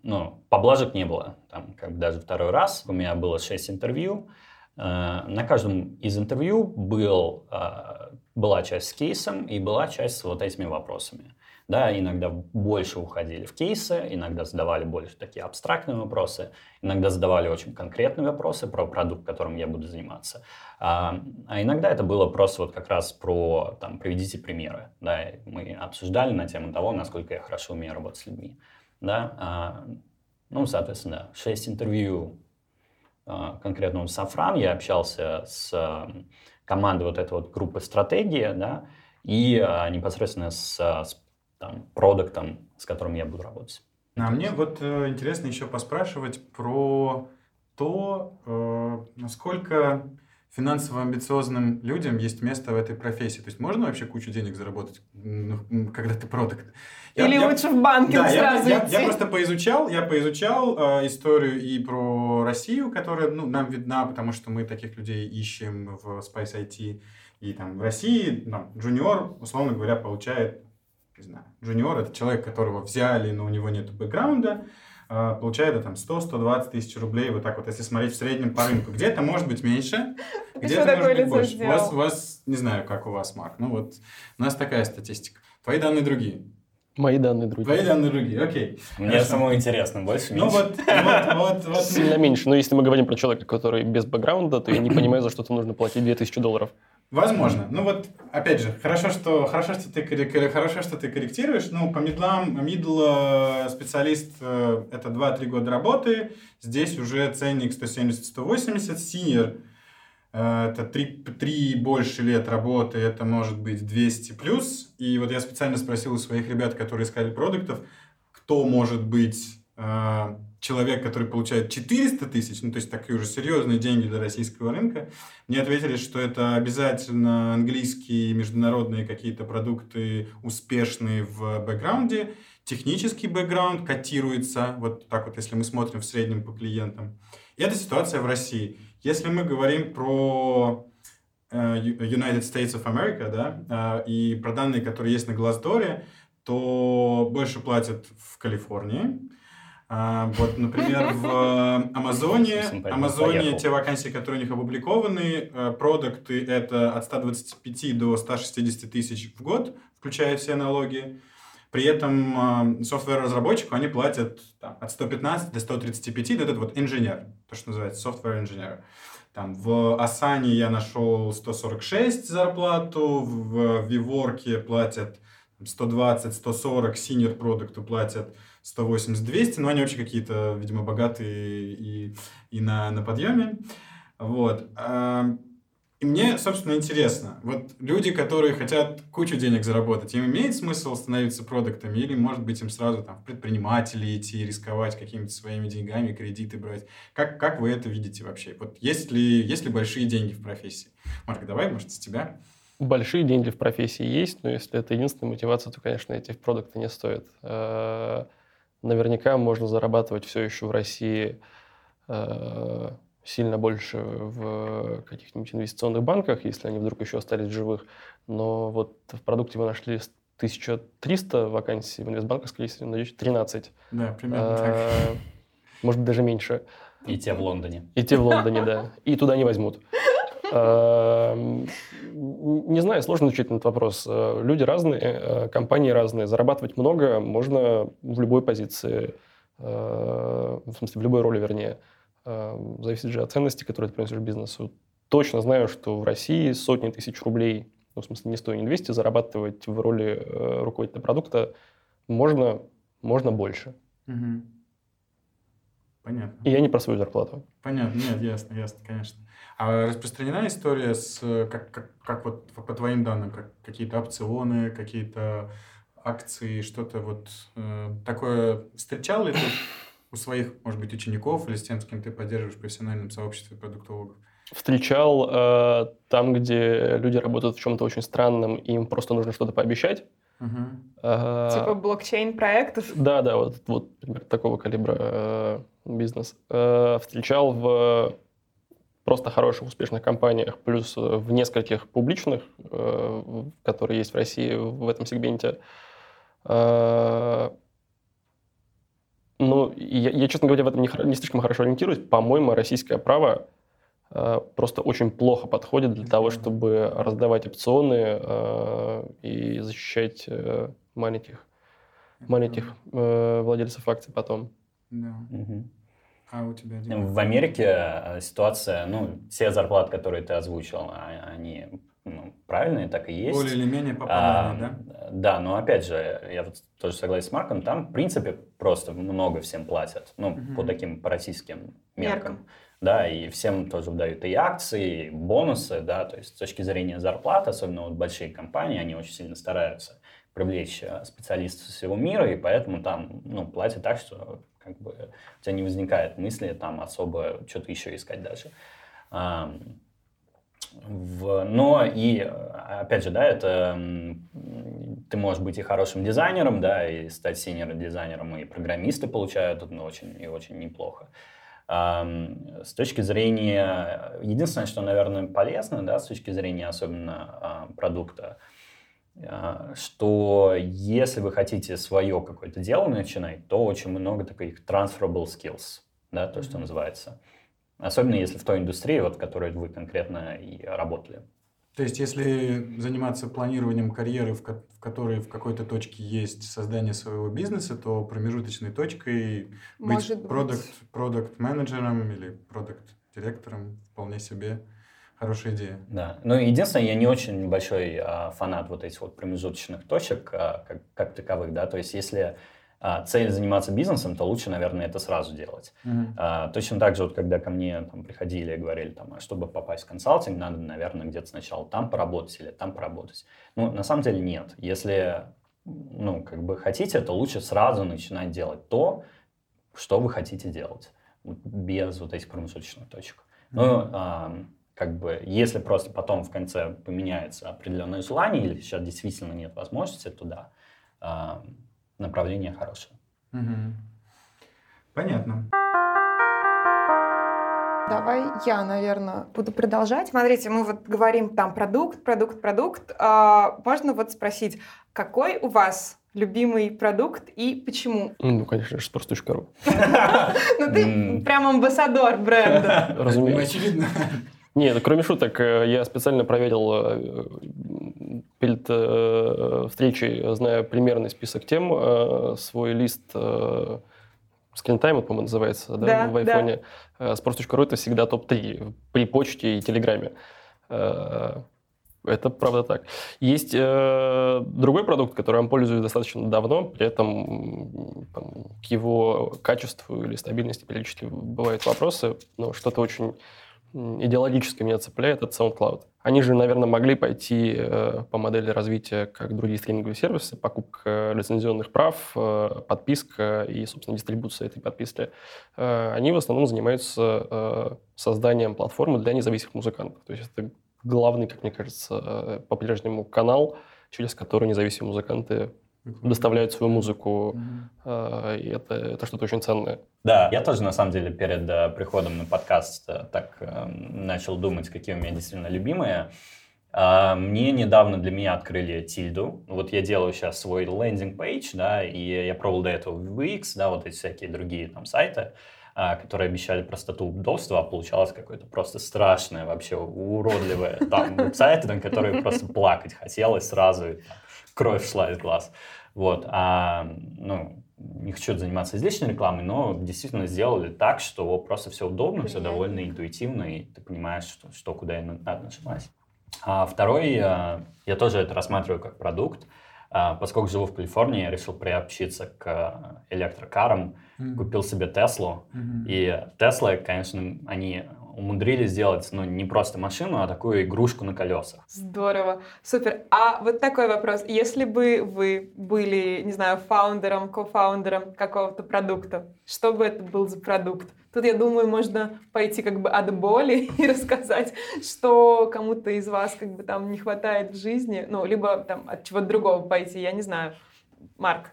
ну, поблажек не было. Там, как бы даже второй раз. У меня было шесть интервью. А, на каждом из интервью был а, была часть с кейсом и была часть с вот этими вопросами. Да, иногда больше уходили в кейсы, иногда задавали больше такие абстрактные вопросы, иногда задавали очень конкретные вопросы про продукт, которым я буду заниматься. А, а иногда это было просто вот как раз про, там, приведите примеры. Да, мы обсуждали на тему того, насколько я хорошо умею работать с людьми. Да, а, ну, соответственно, да, 6 интервью конкретно с Сафран, я общался с команды вот этой вот группы стратегии, да, и а, непосредственно с, а, с там, продуктом, с которым я буду работать. А мне вот э, интересно еще поспрашивать про то, э, насколько финансово амбициозным людям есть место в этой профессии. То есть можно вообще кучу денег заработать, ну, когда ты продукт? Или я, лучше в банке да, сразу я, я, я просто поизучал, я поизучал э, историю и про Россию, которая ну, нам видна, потому что мы таких людей ищем в Spice IT. И там в России там, джуниор, условно говоря, получает, не знаю, джуниор это человек, которого взяли, но у него нет бэкграунда, а, получает там 100-120 тысяч рублей, вот так вот, если смотреть в среднем по рынку. Где-то может быть меньше, где-то может быть больше. У вас, у вас, не знаю, как у вас, Марк, ну вот у нас такая статистика. Твои данные другие. Мои данные другие. Твои данные другие, окей. Мне Хорошо. самому интересно, больше, ну меньше. Ну вот, вот, вот, вот. Сильно меньше. Но если мы говорим про человека, который без бэкграунда, то я не понимаю, за что-то нужно платить 2000 долларов. Возможно. Ну вот, опять же, хорошо, что, хорошо, что, ты, хорошо, что ты корректируешь. Ну, по медлам, мидл э, специалист э, это 2-3 года работы. Здесь уже ценник 170-180. Синер э, это три, три и больше лет работы, это может быть 200 плюс. И вот я специально спросил у своих ребят, которые искали продуктов, кто может быть человек, который получает 400 тысяч, ну, то есть такие уже серьезные деньги для российского рынка, мне ответили, что это обязательно английские международные какие-то продукты, успешные в бэкграунде, технический бэкграунд котируется, вот так вот, если мы смотрим в среднем по клиентам. И это ситуация в России. Если мы говорим про э, United States of America, да, э, и про данные, которые есть на Glassdoor, то больше платят в Калифорнии, а, вот, например, в Амазоне, Амазоне те вакансии, которые у них опубликованы, э, продукты это от 125 до 160 тысяч в год, включая все налоги. При этом э, софтвер-разработчику они платят там, от 115 до 135, это вот инженер, то, что называется software инженер. Там, в Асане я нашел 146 зарплату, в Виворке платят 120-140, senior продукту платят 180-200, но они вообще какие-то, видимо, богатые и, и на, на подъеме. Вот. И мне, собственно, интересно, вот люди, которые хотят кучу денег заработать, им имеет смысл становиться продуктами или, может быть, им сразу там в предприниматели идти, рисковать какими-то своими деньгами, кредиты брать? Как, как вы это видите вообще? Вот есть ли, есть ли большие деньги в профессии? Марк, давай, может, с тебя? Большие деньги в профессии есть, но если это единственная мотивация, то, конечно, эти продукты не стоят. Наверняка можно зарабатывать все еще в России э, сильно больше в каких-нибудь инвестиционных банках, если они вдруг еще остались живых. Но вот в продукте вы нашли 1300 вакансий, в инвестбанковской есть, надеюсь, 13. Да, примерно так. Э, может быть, даже меньше. И те в Лондоне. И те в Лондоне, да. И туда не возьмут. Эм, не знаю, сложно отвечать на этот вопрос. Э, люди разные, э, компании разные. Зарабатывать много можно в любой позиции, в смысле, в любой роли, вернее. Эм, зависит же от ценности, которые ты приносишь бизнесу. Точно знаю, что в России сотни тысяч рублей, ну, в смысле, не 100, не 200, зарабатывать в роли э, руководителя продукта можно, можно больше. Угу. Понятно. И я не про свою зарплату. Понятно, нет, ясно, ясно, конечно. А распространена история с, как, как, как вот по твоим данным, как какие-то опционы, какие-то акции, что-то вот э, такое встречал ли ты у своих, может быть, учеников или с тем, с кем ты поддерживаешь в профессиональном сообществе продуктологов? Встречал э, там, где люди работают в чем-то очень странном, им просто нужно что-то пообещать. Э, типа блокчейн-проектов? Да, да, вот, вот такого калибра э, бизнес. Э, встречал в просто хороших, успешных компаниях, плюс в нескольких публичных, э, которые есть в России в этом сегменте. Э, ну, я, я, честно говоря, в этом не, не слишком хорошо ориентируюсь. По-моему, российское право э, просто очень плохо подходит для того, чтобы раздавать опционы э, и защищать э, маленьких, маленьких э, владельцев акций потом. Да. Угу. А у тебя, Дима? В Америке э, ситуация, ну, все зарплаты, которые ты озвучил, а, они ну, правильные, так и есть. Более или менее попадали, а, да? Да, но опять же, я вот тоже согласен с Марком, там, в принципе, просто много всем платят, ну, угу. по таким, по российским меркам. меркам. Да, и всем тоже дают и акции, и бонусы, да, то есть с точки зрения зарплат, особенно вот большие компании, они очень сильно стараются привлечь э, специалистов со всего мира, и поэтому там, ну, платят так, что как бы у тебя не возникает мысли там особо что-то еще искать дальше. В, но и, опять же, да, это ты можешь быть и хорошим дизайнером, да, и стать синер дизайнером, и программисты получают ну, очень и очень неплохо. С точки зрения, единственное, что, наверное, полезно, да, с точки зрения особенно а, продукта, а, что если вы хотите свое какое-то дело начинать, то очень много таких transferable skills, да, то, что называется. Особенно если в той индустрии, вот, в которой вы конкретно и работали. То есть, если заниматься планированием карьеры, в, ко- в которой в какой-то точке есть создание своего бизнеса, то промежуточной точкой Может быть продукт, продукт менеджером или продукт директором вполне себе хорошая идея. Да. Ну, единственное, я не очень большой а, фанат вот этих вот промежуточных точек, а, как, как таковых, да, то есть, если цель заниматься бизнесом, то лучше, наверное, это сразу делать. А, точно так же, вот, когда ко мне там, приходили и говорили, там, а чтобы попасть в консалтинг, надо, наверное, где-то сначала там поработать или там поработать. Ну, на самом деле нет. Если ну, как бы хотите, то лучше сразу начинать делать то, что вы хотите делать, без вот этих промежуточных точек. Ну, а, как бы, если просто потом в конце поменяется определенное желание, или сейчас действительно нет возможности, то да, а, направление хорошее. Понятно. Давай я, наверное, буду продолжать. Смотрите, мы вот говорим там продукт, продукт, продукт. А, можно вот спросить, какой у вас любимый продукт и почему? Ну, конечно же, sports.ru. Ну, ты прям амбассадор бренда. Разумеется. Очевидно. Нет, кроме шуток, э, я специально проверил э, перед э, встречей, зная примерный список тем, свой лист скринтайм, это, по-моему, называется, да, Да, в да. айфоне. Э, Sports.ru это всегда топ-3 при почте и телеграме. Это правда так. Есть э, другой продукт, которым пользуюсь достаточно давно, при этом там, к его качеству или стабильности периодически бывают вопросы, но что-то очень идеологически меня цепляет, это SoundCloud. Они же, наверное, могли пойти э, по модели развития, как другие стриминговые сервисы, покупка лицензионных прав, э, подписка и, собственно, дистрибуция этой подписки. Э, они в основном занимаются созданием платформы для независимых музыкантов. То есть это главный, как мне кажется, по-прежнему канал, через который независимые музыканты доставляют свою музыку, э, и это, это что-то очень ценное. Да, я тоже, на самом деле, перед э, приходом на подкаст э, так начал думать, какие у меня действительно любимые. А, Мне недавно для меня открыли Тильду. Вот я делаю сейчас свой лендинг-пейдж, да, и я пробовал до этого VX, да, вот эти всякие другие там сайты, а, которые обещали простоту удобства, а получалось какое-то просто страшное, вообще уродливое там сайты, на которые просто плакать хотелось сразу, и там кровь шла из глаз. Вот, а, ну, не хочу заниматься излишней рекламой, но действительно сделали так, что просто все удобно, все довольно интуитивно, и ты понимаешь, что, что куда и надо нажимать. А второй, а, я тоже это рассматриваю как продукт. А, Поскольку живу в Калифорнии, я решил приобщиться к электрокарам, Мгм. купил себе Теслу. Мгм. И Теслы, конечно, они умудрились сделать, ну, не просто машину, а такую игрушку на колесах. Здорово, супер. А вот такой вопрос. Если бы вы были, не знаю, фаундером, кофаундером какого-то продукта, что бы это был за продукт? Тут, я думаю, можно пойти как бы от боли и рассказать, что кому-то из вас как бы там не хватает в жизни, ну, либо там от чего-то другого пойти, я не знаю. Марк.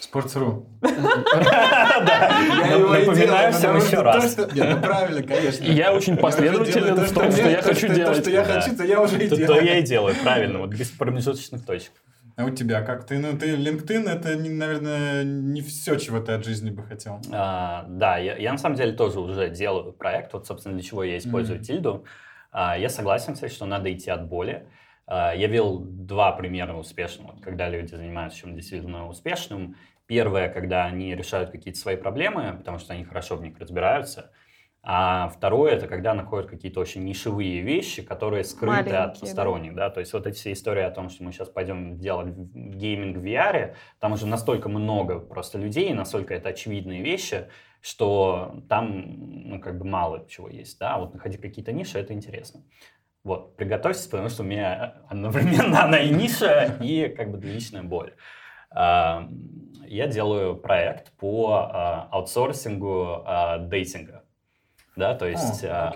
Sports.ru. Да. Напоминаю всем еще раз. Ну правильно, конечно. Я очень последователен делаю то, в том, что я то, хочу То, делать. что я хочу, то я уже и То, то делаю. я и делаю, правильно, вот без промежуточных точек. А у тебя как? Ты, ну, ты LinkedIn, это, наверное, не все, чего ты от жизни бы хотел. А, да, я, я на самом деле тоже уже делаю проект, вот, собственно, для чего я использую Мгм. тильду. А, я согласен, кстати, что надо идти от боли. А, я видел два примера успешного, когда люди занимаются чем действительно успешным. Первое, когда они решают какие-то свои проблемы, потому что они хорошо в них разбираются. А второе, это когда находят какие-то очень нишевые вещи, которые скрыты Маленькие, от да. посторонних. Да? То есть вот эти все истории о том, что мы сейчас пойдем делать гейминг в VR, там уже настолько много просто людей, настолько это очевидные вещи, что там, ну, как бы мало чего есть, да, вот находить какие-то ниши, это интересно. Вот, приготовьтесь, потому что у меня одновременно она и ниша, и как бы личная боль. А, Я делаю проект по а, аутсорсингу а, дейтинга, да, то есть... А.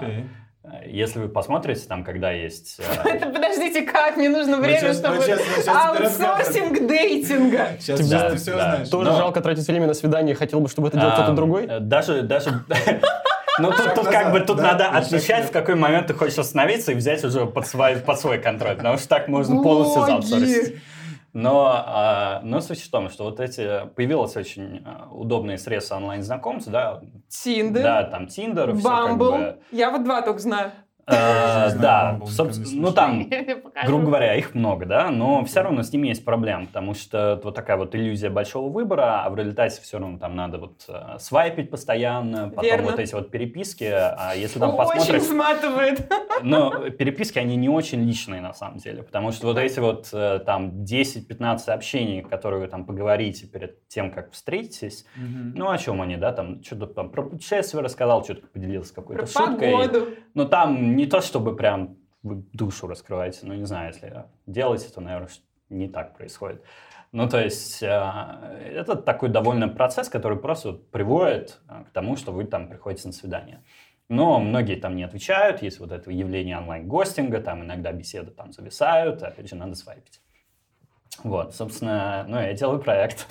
Если вы посмотрите, там, когда есть... Это, подождите, как? Мне нужно время, чтобы... мы сейчас- мы сейчас тебе Аутсорсинг дейтинга. Сейчас, ты все знаешь. Тоже жалко тратить время на свидание, хотел бы, чтобы это делал кто-то Ам, другой. э, Даже, даже... Ну, тут, как бы тут надо отличать, в какой момент ты хочешь остановиться и взять уже под свой, под свой контроль, потому что так можно полностью заутсорсить. Но, а, но суть в том, что вот эти... Появилось очень а, удобные средства онлайн-знакомств, да, Тиндер. да, там Тиндер, все как Бамбл. бы... Я вот два только знаю. Э, Да, ну там, грубо говоря, их много, да, но все равно с ними есть проблема, потому что вот такая вот иллюзия большого выбора, а в результате все равно там надо вот э, свайпить постоянно, потом вот эти вот переписки, а если там Очень посмотришь, сматывает. но переписки, они не очень личные на самом деле, потому что вот эти вот э, там 10-15 сообщений, которые вы там поговорите перед тем, как встретитесь, ну о чем они, да, там что-то там про путешествие рассказал, что-то поделился какой-то шуткой. Ну, там не то, чтобы прям вы душу раскрываете, ну, не знаю, если делаете, то, наверное, не так происходит. Ну, то есть, э, это такой довольно процесс, который просто приводит э, к тому, что вы там приходите на свидание. Но многие там не отвечают, есть вот это явление онлайн-гостинга, там иногда беседы там зависают, опять же, надо свайпить. Вот, собственно, ну, я делаю проект.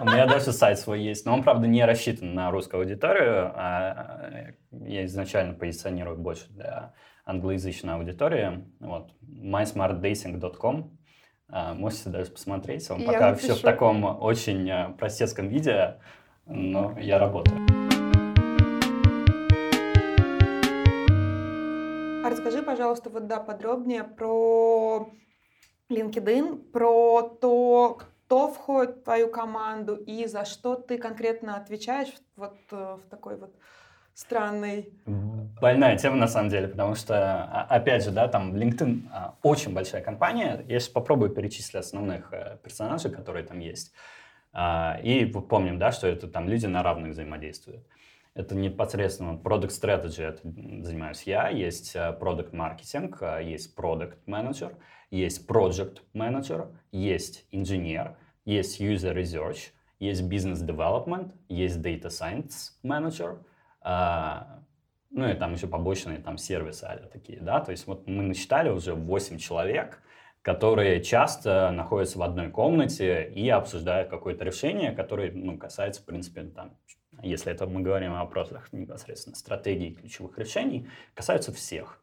У меня даже сайт свой есть, но он, правда, не рассчитан на русскую аудиторию. а Я изначально позиционирую больше для англоязычной аудитории. Вот. mysmartdating.com. А, Можете даже посмотреть. Он Я пока напишу. все в таком очень э, простецком виде, но я работаю. А расскажи, пожалуйста, вот да, подробнее про LinkedIn, про то, кто входит в твою команду и за что ты конкретно отвечаешь вот э, в такой вот странной... Больная тема на самом деле, потому что, а, опять же, да, там LinkedIn а, очень большая компания. Я сейчас попробую перечислить основных э, персонажей, которые там есть. А, И помним, да, что это там люди на равных взаимодействуют. Это непосредственно product strategy, это занимаюсь я, есть э, product э, есть product manager, есть project manager, есть инженер, есть user research, есть business development, есть data science manager, а, ну и там еще побочные там сервисы а такие, да, то есть вот мы насчитали уже 8 человек, которые часто находятся в одной комнате и обсуждают какое-то решение, которое, ну, касается, в принципе, там, если это мы говорим о вопросах непосредственно стратегии ключевых решений, касаются всех,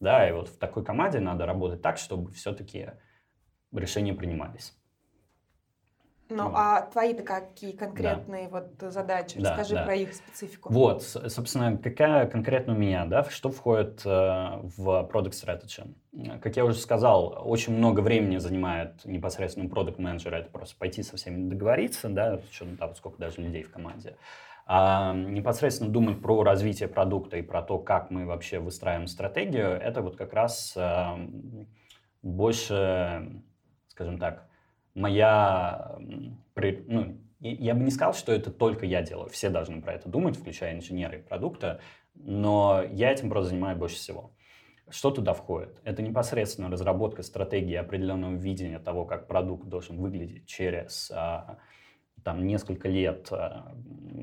да, и вот в такой команде надо работать так, чтобы все-таки решения принимались. Ну, Вот. а твои-то какие конкретные вот задачи? Да, Расскажи да. про их специфику. Вот, собственно, какая конкретно у меня, да, что входит э, в Product Strategy? Как я уже сказал, очень много времени занимает непосредственно продукт менеджера это просто пойти со всеми договориться, да, с учетом того, сколько даже людей в команде. А непосредственно думать про развитие продукта и про то, как мы вообще выстраиваем стратегию, это вот как раз э, больше, скажем так, моя, ну, я бы не сказал, что это только я делаю. Все должны про это думать, включая инженеры и продукта, но я этим просто занимаюсь больше всего. Что туда входит? Это непосредственно разработка стратегии определенного видения того, как продукт должен выглядеть через а, там, несколько лет, а,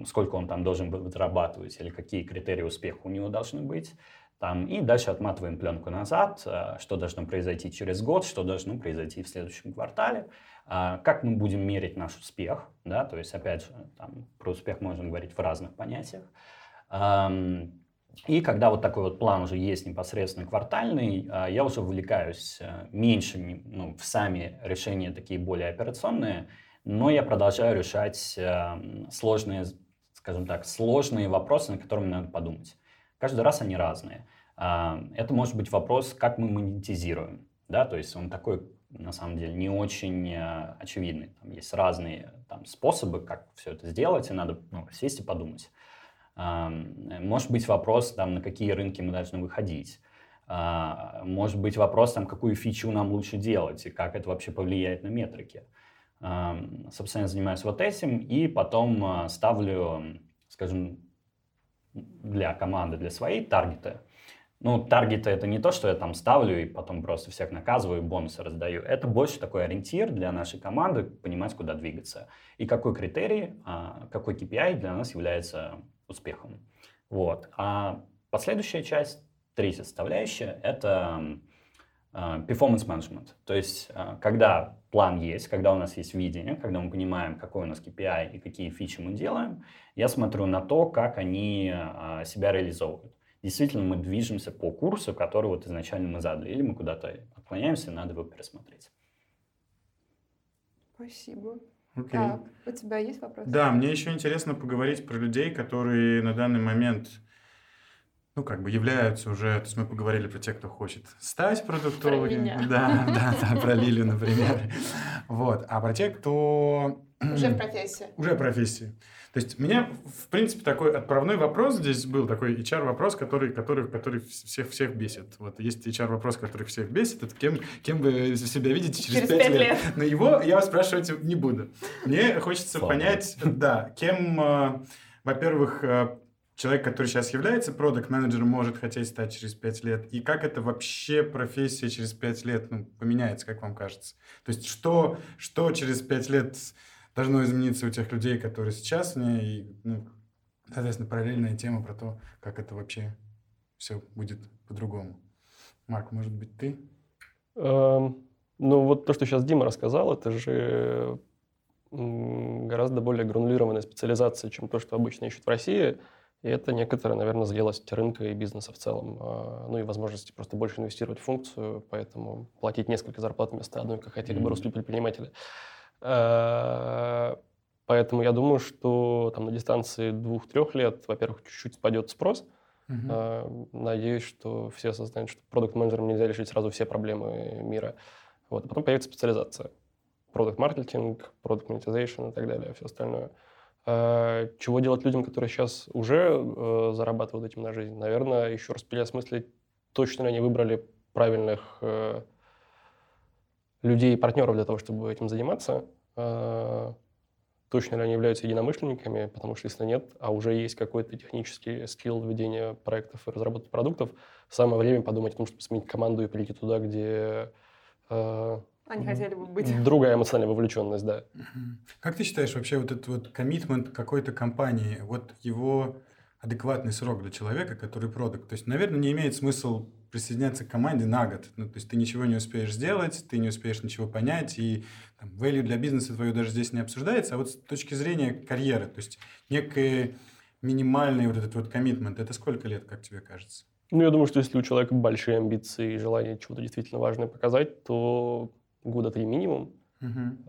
сколько он там должен был зарабатывать или какие критерии успеха у него должны быть. Там, и дальше отматываем пленку назад, а, что должно произойти через год, что должно произойти в следующем квартале, а, как мы будем мерить наш успех, да, то есть, опять же, там, про успех можно говорить в разных понятиях. И когда вот такой вот план уже есть непосредственно квартальный, а, я уже вовлекаюсь а, меньше ну, в сами решения такие более операционные, но я продолжаю решать ам, сложные, скажем так, сложные вопросы, на которые надо подумать. Каждый раз они разные. А, Это может быть вопрос, как мы монетизируем, да, то есть он такой на самом деле не очень э, очевидный. Там есть разные там, способы, как все это сделать, и надо ну, сесть и подумать. Может быть вопрос, там, на какие рынки мы должны выходить. А, Может быть вопрос, там, какую фичу нам лучше делать и как это вообще повлияет на метрики. Собственно, я занимаюсь вот этим и потом а, ставлю, скажем, для команды, для своей таргеты. Ну, таргеты это не то, что я там ставлю и потом просто всех наказываю, бонусы раздаю. Это больше такой ориентир для нашей команды, понимать, куда двигаться. И какой критерий, а, какой KPI для нас является успехом. Вот. А последующая часть, третья составляющая, это а, performance management. То есть, а, когда план есть, когда у нас есть видение, когда мы понимаем, какой у нас KPI и какие фичи мы делаем, я смотрю на то, как они себя реализовывают. Действительно, мы движемся по курсу, который вот изначально мы задали, или мы куда-то отклоняемся, и надо его пересмотреть. Спасибо. Окей. Так, у тебя есть вопрос? Да, мне еще интересно поговорить про людей, которые на данный момент ну, как бы являются уже, то есть мы поговорили про тех, кто хочет стать продуктологом. Про меня. Да, да, да, про Лилию, например. Вот. А про тех, кто... Уже в профессии. Уже в профессии. То есть у меня, в принципе, такой отправной вопрос здесь был, такой HR-вопрос, который, который, который всех, всех бесит. Вот есть HR-вопрос, который всех бесит, это кем, кем вы себя видите через, Через 5 пять лет. лет. Но его я вас спрашивать не буду. Мне хочется Слава понять, да, кем, э, во-первых, э, человек, который сейчас является продукт менеджером может хотеть стать через 5 лет, и как это вообще профессия через 5 лет ну, поменяется, как вам кажется? То есть что, что через 5 лет должно измениться у тех людей, которые сейчас в ней, и, ну, соответственно, параллельная тема про то, как это вообще все будет по-другому. Марк, может быть, ты? Эм, Ну, вот то, что сейчас Дима рассказал, это же гораздо более гранулированная специализация, чем то, что обычно ищут в России. И это некоторая, наверное, зрелость рынка и бизнеса в целом. А, Ну и возможности просто больше инвестировать в функцию, поэтому платить несколько зарплат вместо одной, как хотели бы Мгм. русские предприниматели. Э, Поэтому я думаю, что там на дистанции двух-трех лет, во-первых, чуть-чуть спадет спрос, а, Надеюсь, что все осознают, что продукт-менеджерам нельзя решить сразу все проблемы мира. Вот. А потом появится специализация. Продукт-маркетинг, продукт-монетизation и так далее, все остальное. А, Чего делать людям, которые сейчас уже э, зарабатывают этим на жизнь? Наверное, еще раз переосмыслить, точно ли они выбрали правильных э, людей и партнеров для того, чтобы этим заниматься. А, Точно ли они являются единомышленниками, потому что если нет, а уже есть какой-то технический скилл ведения проектов и разработки продуктов, самое время подумать о том, чтобы сменить команду и перейти туда, где э, Они хотели бы быть. другая эмоциональная вовлеченность, да. Как ты считаешь вообще вот этот вот коммитмент какой-то компании, вот его адекватный срок для человека, который продукт? То есть, наверное, не имеет смысл присоединяться к команде на год. Ну, то есть ты ничего не успеешь сделать, ты не успеешь ничего понять, и там, value для бизнеса твое даже здесь не обсуждается. А вот с точки зрения карьеры, то есть некий минимальный вот этот вот коммитмент, это сколько лет, как тебе кажется? Ну, я думаю, что если у человека большие амбиции и желание чего-то действительно важное показать, то года три минимум. Мгм.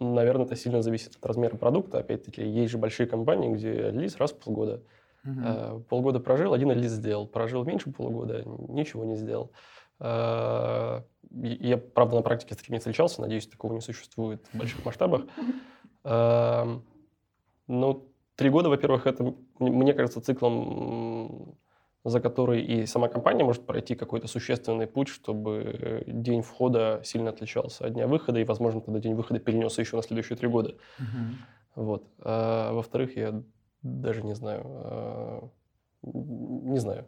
Наверное, это сильно зависит от размера продукта. Опять-таки, есть же большие компании, где релиз раз в полгода. А, Полгода прожил, один релиз сделал. Прожил меньше полугода, ничего не сделал. И- Я, правда, на практике с таким не встречался, надеюсь, такого не существует в больших масштабах. А, Но три года, во-первых, это, мне кажется, циклом, за который и сама компания может пройти какой-то существенный путь, чтобы э, день входа сильно отличался от дня выхода, и, возможно, тогда день выхода перенесся еще на следующие три года. Мгм. Вот. А, во-вторых, я даже не знаю. а, не знаю.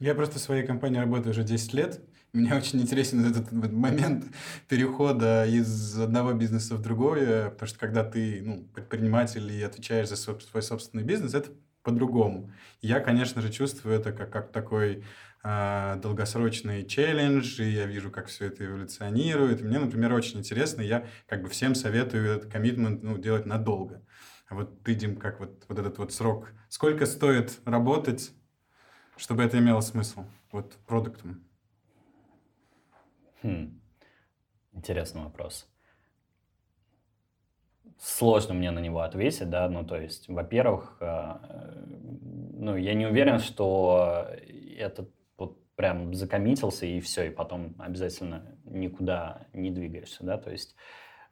Я просто в своей компании работаю уже 10 лет. Мне очень интересен этот момент перехода из одного бизнеса в другое, потому что когда ты ну, предприниматель и отвечаешь за свой собственный бизнес, это по-другому. Я, конечно же, чувствую это как, как такой а, долгосрочный челлендж, и я вижу, как все это эволюционирует. Мне, например, очень интересно, я как бы всем советую этот коммитмент ну, делать надолго. А вот ты, Дим, как вот, вот этот вот срок, сколько стоит работать, чтобы это имело смысл, вот продуктом? Хм. Интересный вопрос. Сложно мне на него ответить, да, ну, то есть, во-первых, э, ну, я не уверен, что этот вот прям закоммитился и все, и потом обязательно никуда не двигаешься, да, то есть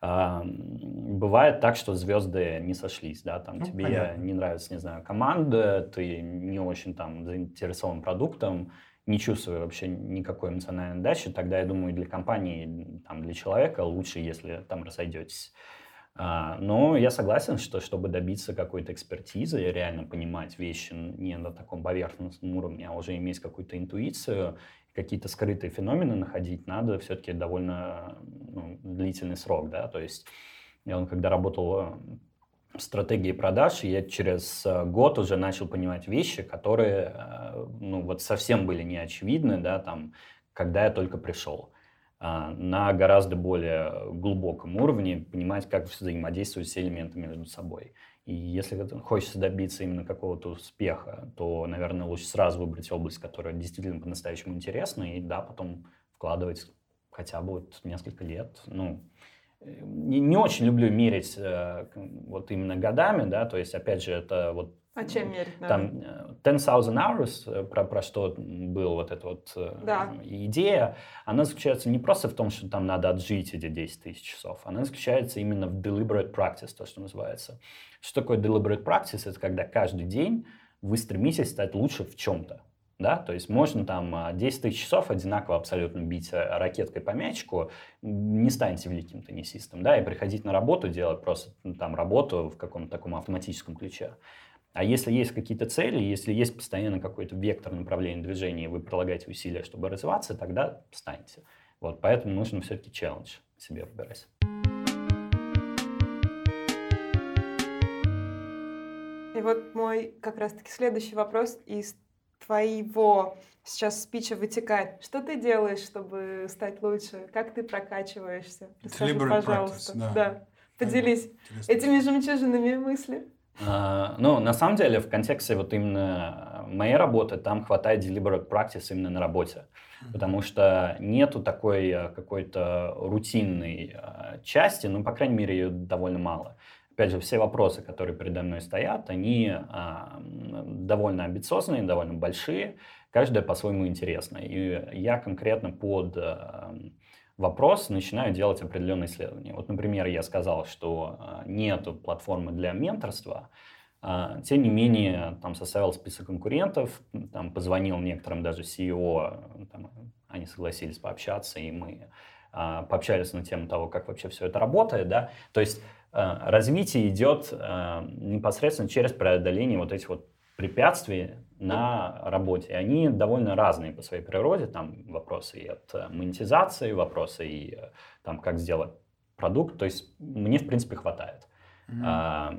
бывает так, что звезды не сошлись, да, там Ну, тебе понятно. не нравится, не знаю, команда, ты не очень там заинтересован продуктом, не чувствую вообще никакой эмоциональной отдачи, тогда, я думаю, для компании, там, для человека лучше, если там разойдетесь. А, но я согласен, что чтобы добиться какой-то экспертизы и реально понимать вещи не на таком поверхностном уровне, а уже иметь какую-то интуицию, какие-то скрытые феномены находить, надо все-таки довольно ну, длительный срок, да, то есть я он когда работал э, в стратегии продаж, я через э, год уже начал понимать вещи, которые, э, ну, вот совсем были неочевидны, да, там, когда я только пришел. А, На гораздо более глубоком уровне понимать, как взаимодействуют все элементы между собой. И если хочется добиться именно какого-то успеха, то, наверное, лучше сразу выбрать область, которая действительно по-настоящему интересна, и да, потом вкладывать хотя бы вот несколько лет. Ну, не, не очень люблю мерить э, вот именно годами, да, то есть, опять же, это вот А чем мерить надо? Там э, 10,000 hours, э, про, про что была вот эта вот э, Да. идея, она заключается не просто в том, что там надо отжить эти 10 тысяч часов, она заключается именно в deliberate practice, то, что называется. Что такое deliberate practice? Это когда каждый день вы стремитесь стать лучше в чем-то. Да? То есть можно там а, 10 тысяч часов одинаково абсолютно бить э, ракеткой по мячику, не станете великим теннисистом, да, и приходить на работу, делать просто ну, там работу в каком-то таком автоматическом ключе. А если есть какие-то цели, если есть постоянно какой-то вектор направления движения, и вы прилагаете усилия, чтобы развиваться, тогда станете. Вот, поэтому нужно все-таки челлендж себе выбирать. И вот мой как раз-таки следующий вопрос из твоего сейчас спича вытекает. Что ты делаешь, чтобы стать лучше? Как ты прокачиваешься? Расскажи, Deliberate пожалуйста. practice, да. Поделись Интересно. этими жемчужинами мысли. А, Ну, на самом деле, в контексте вот именно моей работы, там хватает deliberate practice именно на работе. Потому что нету такой э, какой-то рутинной э, части, ну, по крайней мере, ее довольно мало. Опять же, все вопросы, которые передо мной стоят, они а, довольно амбициозные, довольно большие, каждая по-своему интересна. И я конкретно под э, вопрос начинаю делать определенные исследования. Вот, например, я сказал, что э, нету платформы для менторства, а, Тем не менее, там составил список конкурентов, там позвонил некоторым даже CEO, там, они согласились пообщаться, и мы а, пообщались на тему того, как вообще все это работает, да. То есть а, развитие идет а, непосредственно через преодоление вот этих вот препятствий на работе. И они довольно разные по своей природе. Там вопросы и от э, монетизации, вопросы и э, там как сделать продукт. То есть мне, в принципе, хватает. Мгм. А,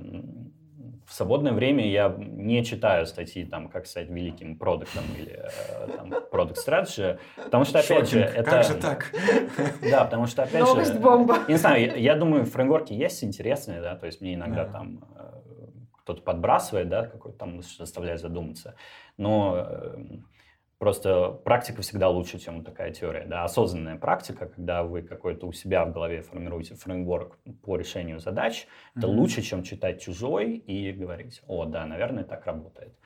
в свободное время я не читаю статьи, там, как стать великим продуктом или э, там, product strategy, потому что, опять же, Шокинг. это... Как же так? Да, потому что, опять Новость же... бомба. Я не знаю, я, я думаю, фреймворки есть интересные, да, то есть мне иногда Да. там кто-то подбрасывает, да, какой-то там заставляет задуматься, но э, просто практика всегда лучше, чем такая теория, да, осознанная практика, когда вы какой-то у себя в голове формируете фреймворк по решению задач, это Мгм. лучше, чем читать чужой и говорить, о, да, наверное, так работает.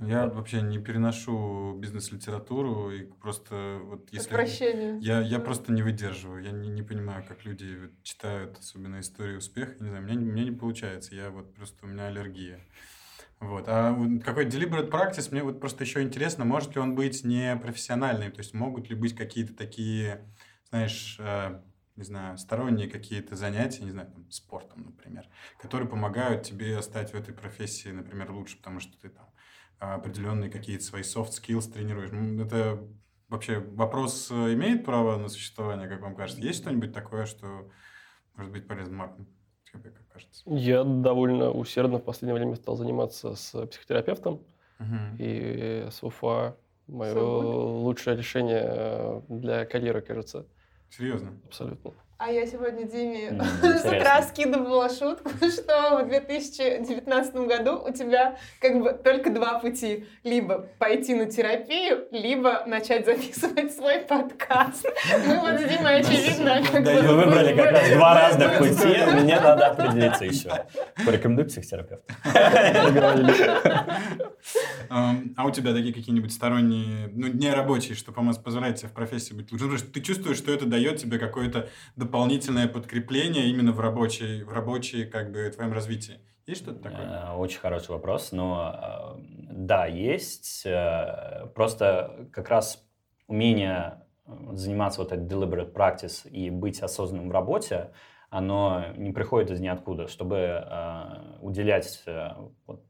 Я Вот. вообще не переношу бизнес-литературу и просто вот если... Отвращение. Я, я просто не выдерживаю. Я не, не понимаю, как люди читают, особенно истории успеха. Не знаю, мне, мне не получается. Я вот просто, у меня аллергия. Вот. А какой deliberate practice, мне вот просто еще интересно, может ли он быть не профессиональный? То есть могут ли быть какие-то такие, знаешь, э, не знаю, сторонние какие-то занятия, не знаю, там, спортом, например, которые помогают тебе стать в этой профессии, например, лучше, потому что ты там определенные какие-то свои soft skills тренируешь. Это вообще вопрос э, имеет право на существование, как вам кажется? Есть что-нибудь такое, что может быть полезно, Марк? Тебе как кажется? Я довольно усердно в последнее время стал заниматься с психотерапевтом. Мгм. И so far мое So good. лучшее решение э, для карьеры, кажется. Серьезно? Абсолютно. А я сегодня Диме М, с утра скидывала шутку, что в 2019 году у тебя как бы только два пути. Либо пойти на терапию, либо начать записывать свой подкаст. Мы вот с Димой, очевидно, как Да, бы... Вы выбрали как раз два разных пути, мне надо определиться еще. Порекомендуй психотерапевта. Ам, А у тебя такие какие-нибудь сторонние, ну, не рабочие, что помо- позволяет тебе в профессии быть лучше? Ну, ты чувствуешь, что это дает тебе какое-то дополнительное подкрепление именно в рабочей, в рабочей, как бы, твоем развитии. Есть что-то такое? Э, Очень хороший вопрос, но э, да, есть. э, Просто как раз умение заниматься вот этой deliberate practice и быть осознанным в работе, оно не приходит из ниоткуда. Чтобы уделять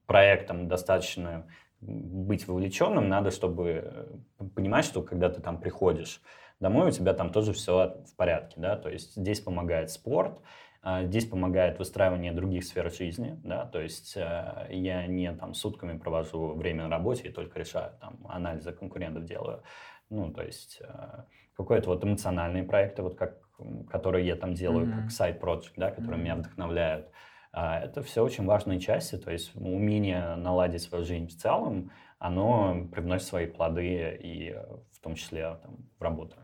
проектам достаточно быть вовлеченным, надо, чтобы понимать, что когда ты там приходишь домой, у тебя там тоже все в порядке, да, то есть здесь помогает спорт, а, Здесь помогает выстраивание других сфер жизни, да, то есть э, я не там сутками провожу время на работе и только решаю там анализы конкурентов делаю, ну, то есть э, какой-то вот эмоциональные проекты, вот как, которые я там делаю, Мгм. как сайт project, да, которые меня Мгм. вдохновляют. А, Это все очень важные части, то есть умение наладить свою жизнь в целом, оно привносит свои плоды и в том числе там, в работу.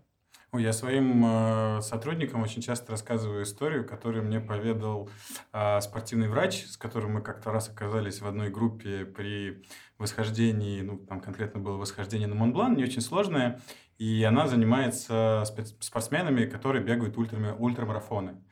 Ой, я своим э, сотрудникам очень часто рассказываю историю, которую мне поведал э, спортивный врач, с которым мы как-то раз оказались в одной группе при восхождении, ну, там конкретно было восхождение на Монблан, не очень сложное, и она занимается спортсменами, которые бегают ультрами- ультрамарафоны.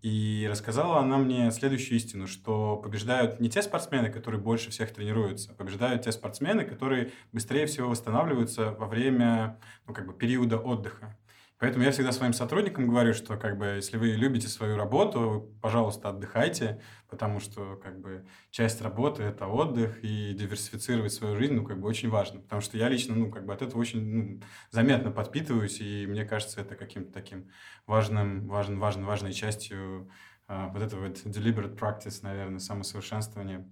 И рассказала она мне следующую истину, что побеждают не те спортсмены, которые больше всех тренируются, а побеждают те спортсмены, которые быстрее всего восстанавливаются во время ну, как бы, периода отдыха. Поэтому я всегда своим сотрудникам говорю, что как бы если вы любите свою работу, пожалуйста, отдыхайте, потому что как бы часть работы это отдых и диверсифицировать свою жизнь, ну как бы очень важно, потому что я лично ну как бы от этого очень ну, заметно подпитываюсь и мне кажется это каким-то таким важным, важным, важной, важной частью а, вот этого вот deliberate practice, наверное, самосовершенствования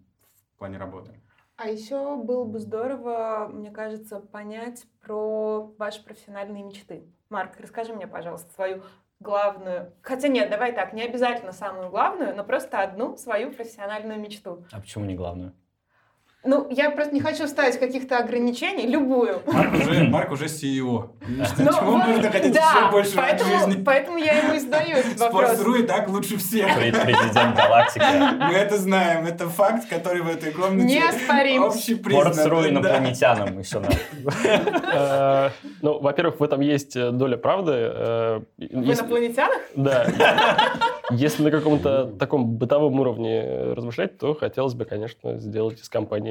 в плане работы. А еще было бы здорово, мне кажется, понять про ваши профессиональные мечты. Марк, расскажи мне, пожалуйста, свою главную... Хотя нет, давай так, не обязательно самую главную, но просто одну свою профессиональную мечту. А почему не главную? Ну, я просто не хочу ставить каких-то ограничений, любую. Марк уже, Марк уже CEO. Ну, Чего вот, можно хотеть да, еще больше поэтому, от жизни? Поэтому я ему и задаю этот вопрос. Спортсру и так лучше всех. Президент галактики. Мы это знаем. Это факт, который в этой комнате Неоспорим. общепризнан. Спортсру Да. инопланетянам еще надо. Э, Ну, во-первых, в этом есть э, доля правды. Э, В инопланетянах? Да. Если на каком-то таком бытовом уровне размышлять, то хотелось бы, конечно, сделать из компании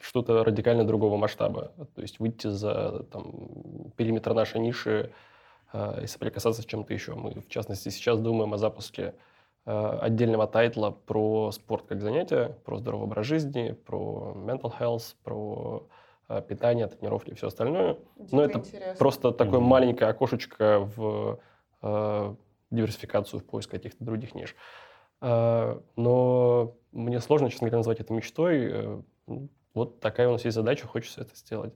что-то радикально другого масштаба. То есть выйти за там, периметр нашей ниши э, и соприкасаться с чем-то еще. Мы, в частности, сейчас думаем о запуске э, отдельного тайтла про спорт как занятие, про здоровый образ жизни, про mental health, про э, питание, тренировки и все остальное. Дико Ну, это интересно. Просто такое Мгм. маленькое окошечко в э, диверсификацию, в поиск каких-то других ниш. Э, но мне сложно, честно говоря, назвать это мечтой. Э, ну, вот такая у нас есть задача, хочется это сделать.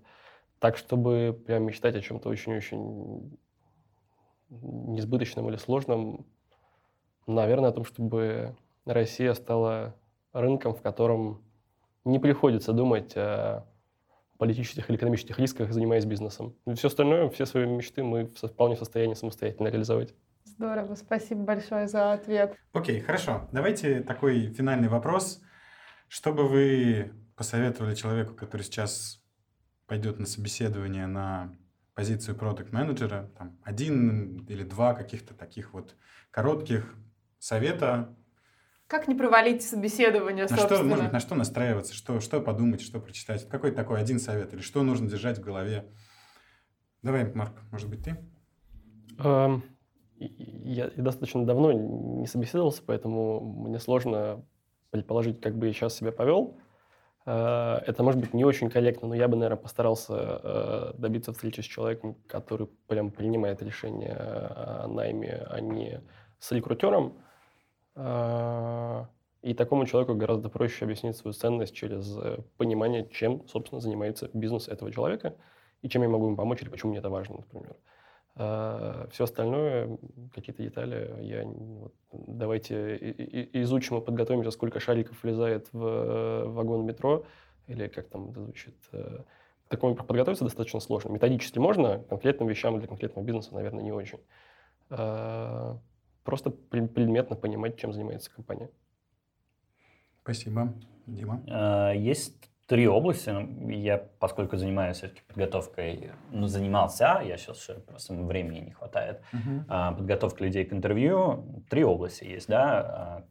Так, чтобы прям мечтать о чем-то очень-очень несбыточном или сложном, наверное, о том, чтобы Россия стала рынком, в котором не приходится думать о политических или экономических рисках, занимаясь бизнесом. Все остальное, все свои мечты мы вполне в состоянии самостоятельно реализовать. Здорово, спасибо большое за ответ. Окей, хорошо. Давайте такой финальный вопрос. Что бы вы посоветовали человеку, который сейчас пойдет на собеседование на позицию продукт менеджера там, один или два каких-то таких вот коротких совета, Как не провалить собеседование, на что, собственно? может быть, на что настраиваться, что, что подумать, что прочитать. Какой такой один совет или что нужно держать в голове? Давай, Марк, может быть, ты? И Я достаточно давно не собеседовался, поэтому мне сложно предположить, как бы я сейчас себя повел. Э, Это может быть не очень корректно, но я бы, наверное, постарался э, добиться встречи с человеком, который прям принимает решение о найме, а не с рекрутером. Э, И такому человеку гораздо проще объяснить свою ценность через понимание, чем, собственно, занимается бизнес этого человека и чем я могу ему помочь, или почему мне это важно, например. Все остальное, какие-то детали, я вот, давайте и- изучим и подготовимся, сколько шариков влезает в вагон метро, или как там это звучит. э, К такому подготовиться достаточно сложно. Методически можно, конкретным вещам для конкретного бизнеса, наверное, не очень. Э, Просто пре- предметно понимать, чем занимается компания. Спасибо. Дима? Э, Есть три области. Ну, Я, поскольку занимаюсь все-таки подготовкой, ну, занимался, я сейчас просто времени не хватает. А, Подготовка людей к интервью. Три области есть, да. А,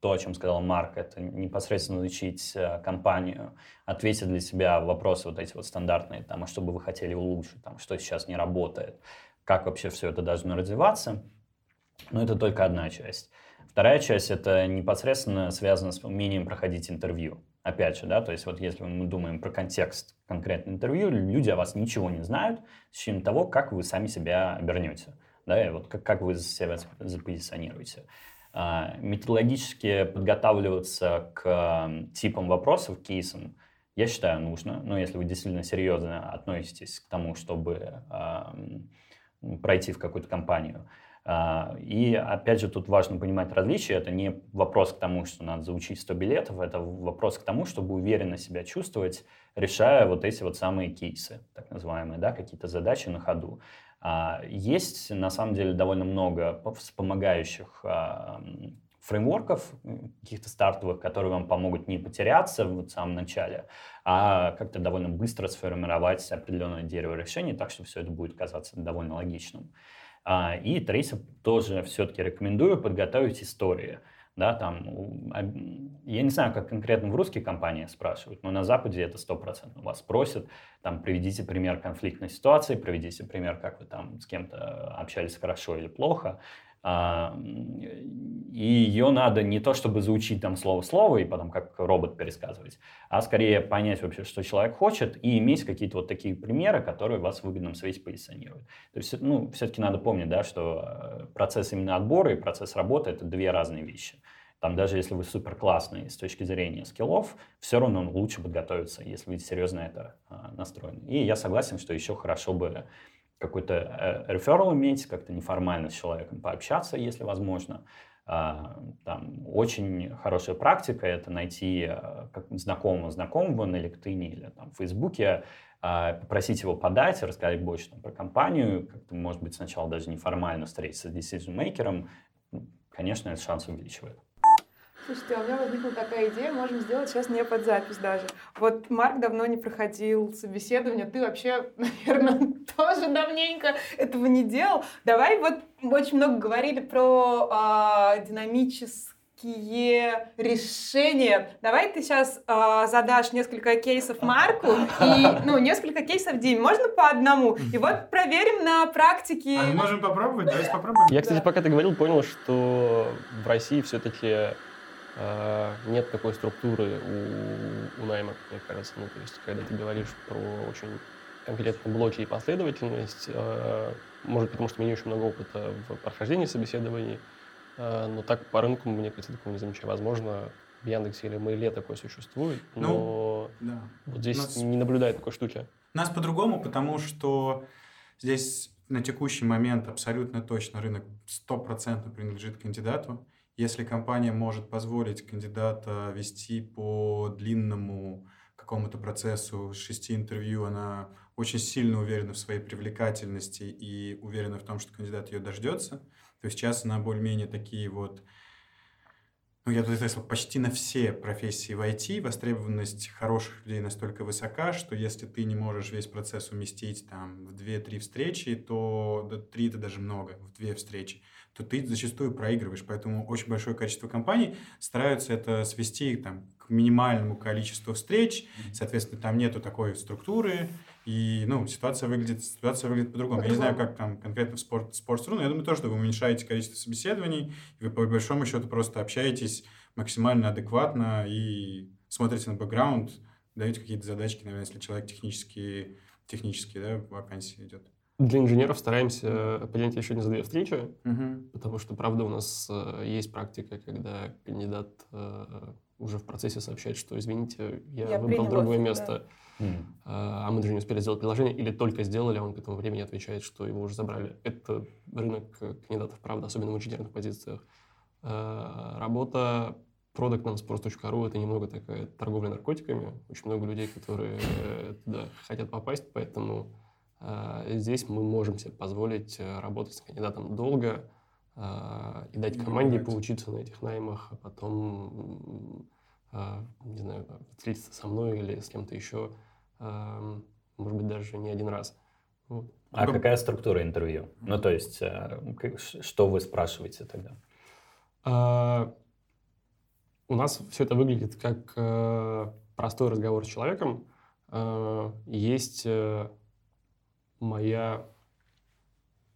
То, о чем сказал Марк, это непосредственно учить э, компанию, ответить для себя вопросы вот эти вот стандартные, там, а что бы вы хотели улучшить, там, что сейчас не работает, как вообще все это должно развиваться. Но это только одна часть. Вторая часть это непосредственно связано с умением проходить интервью. Опять же, да, то есть вот если мы думаем про контекст конкретного интервью, люди о вас ничего не знают, с течением того, как вы сами себя обернете, да, и вот как, как вы себя запозиционируете. А, Методологически подготавливаться к типам вопросов, кейсам, я считаю, нужно. Но если вы действительно серьезно относитесь к тому, чтобы а, пройти в какую-то компанию, И опять же тут важно понимать различия. Это не вопрос к тому, что надо заучить 100 билетов, это вопрос к тому, чтобы уверенно себя чувствовать, решая вот эти вот самые кейсы, так называемые, да, какие-то задачи на ходу. А, есть на самом деле довольно много вспомогающих а, фреймворков, каких-то стартовых, которые вам помогут не потеряться в самом начале, а как-то довольно быстро сформировать определенное дерево решений, так что все это будет казаться довольно логичным. А, и третье, тоже все-таки рекомендую подготовить истории. Да, там, я не знаю, как конкретно в русских компаниях спрашивают, но на Западе это стопроцентно вас спросят. Там, приведите пример конфликтной ситуации, приведите пример, как вы там с кем-то общались хорошо или плохо. А, и ее надо не то, чтобы заучить там слово-слово и потом как робот пересказывать, а скорее понять вообще, что человек хочет, и иметь какие-то вот такие примеры, которые вас в выгодном свете позиционируют. То есть, ну, все-таки надо помнить, да, что э, процесс именно отбора и процесс работы — это две разные вещи. Там даже если вы супер классный с точки зрения скиллов, все равно лучше подготовиться, если вы серьезно это а, настроены. И я согласен, что еще хорошо бы какой-то реферал э, иметь, как-то неформально с человеком пообщаться, если возможно. А, там, очень хорошая практика — это найти как знакомого знакомого на LinkedIn или там, в Фейсбуке, а, попросить его подать, рассказать больше там, про компанию, как-то, может быть, сначала даже неформально встретиться с decision-мейкером. Конечно, это шанс увеличивает. Слушайте, а у меня возникла такая идея, можем сделать сейчас не под запись даже. Вот Марк давно не проходил собеседование, ты вообще, наверное, тоже давненько этого не делал. Давай вот мы очень много говорили про э, динамические решения. Давай ты сейчас э, задашь несколько кейсов Марку и, ну, несколько кейсов Диме. Можно по одному? И вот проверим на практике. А мы можем попробовать? Давайте попробуем. Я, кстати, пока ты говорил, понял, что в России все-таки а, нет такой структуры у, у найма, мне кажется. Ну, то есть, когда ты говоришь про очень конкретные блоки и последовательность, а, может, потому что у меня очень много опыта в прохождении собеседований, а, но так по рынку, мне кажется, такого не замечаю. Возможно, в Яндексе или Мейле такое существует, но ну, да. вот здесь нас, не наблюдаю такой штуки. Нас по-другому, потому что здесь на текущий момент абсолютно точно рынок стопроцентно принадлежит кандидату. Если компания может позволить кандидата вести по длинному какому-то процессу шести интервью, она очень сильно уверена в своей привлекательности и уверена в том, что кандидат ее дождется. То сейчас она более-менее такие вот, ну, я тут сказал, почти на все профессии в IT востребованность хороших людей настолько высока, что если ты не можешь весь процесс уместить там в 2-3 встречи, то да, 3 это даже много, в 2 встречи, то ты зачастую проигрываешь. Поэтому очень большое количество компаний стараются это свести там, к минимальному количеству встреч. Соответственно, там нету такой структуры. И ну, ситуация выглядит, ситуация выглядит по-другому. Я не знаю, как там конкретно в спорт, Sports.ru, но я думаю тоже, что вы уменьшаете количество собеседований, и вы по большому счету просто общаетесь максимально адекватно и смотрите на бэкграунд, даете какие-то задачки, наверное, если человек технически, технически да, вакансии идет. Для инженеров стараемся поделить еще не за две встречи, угу. потому что, правда, у нас э, есть практика, когда кандидат э, уже в процессе сообщает, что, извините, я, я выбрал другое место, да. а мы даже не успели сделать приложение, или только сделали, а он к этому времени отвечает, что его уже забрали. Это рынок кандидатов, правда, особенно в инженерных позициях. Э, работа продуктом sports.ru это немного такая торговля наркотиками. Очень много людей, которые туда хотят попасть, поэтому а, здесь мы можем себе позволить э, работать с кандидатом долго а, и дать команде поучиться на этих наймах, а потом, а, не знаю, встретиться со мной или с кем-то еще, может быть, даже не один раз. Вот. А какая структура интервью? Ну, то есть, э, что вы спрашиваете тогда? У нас все это выглядит как э, простой разговор с человеком. Есть моя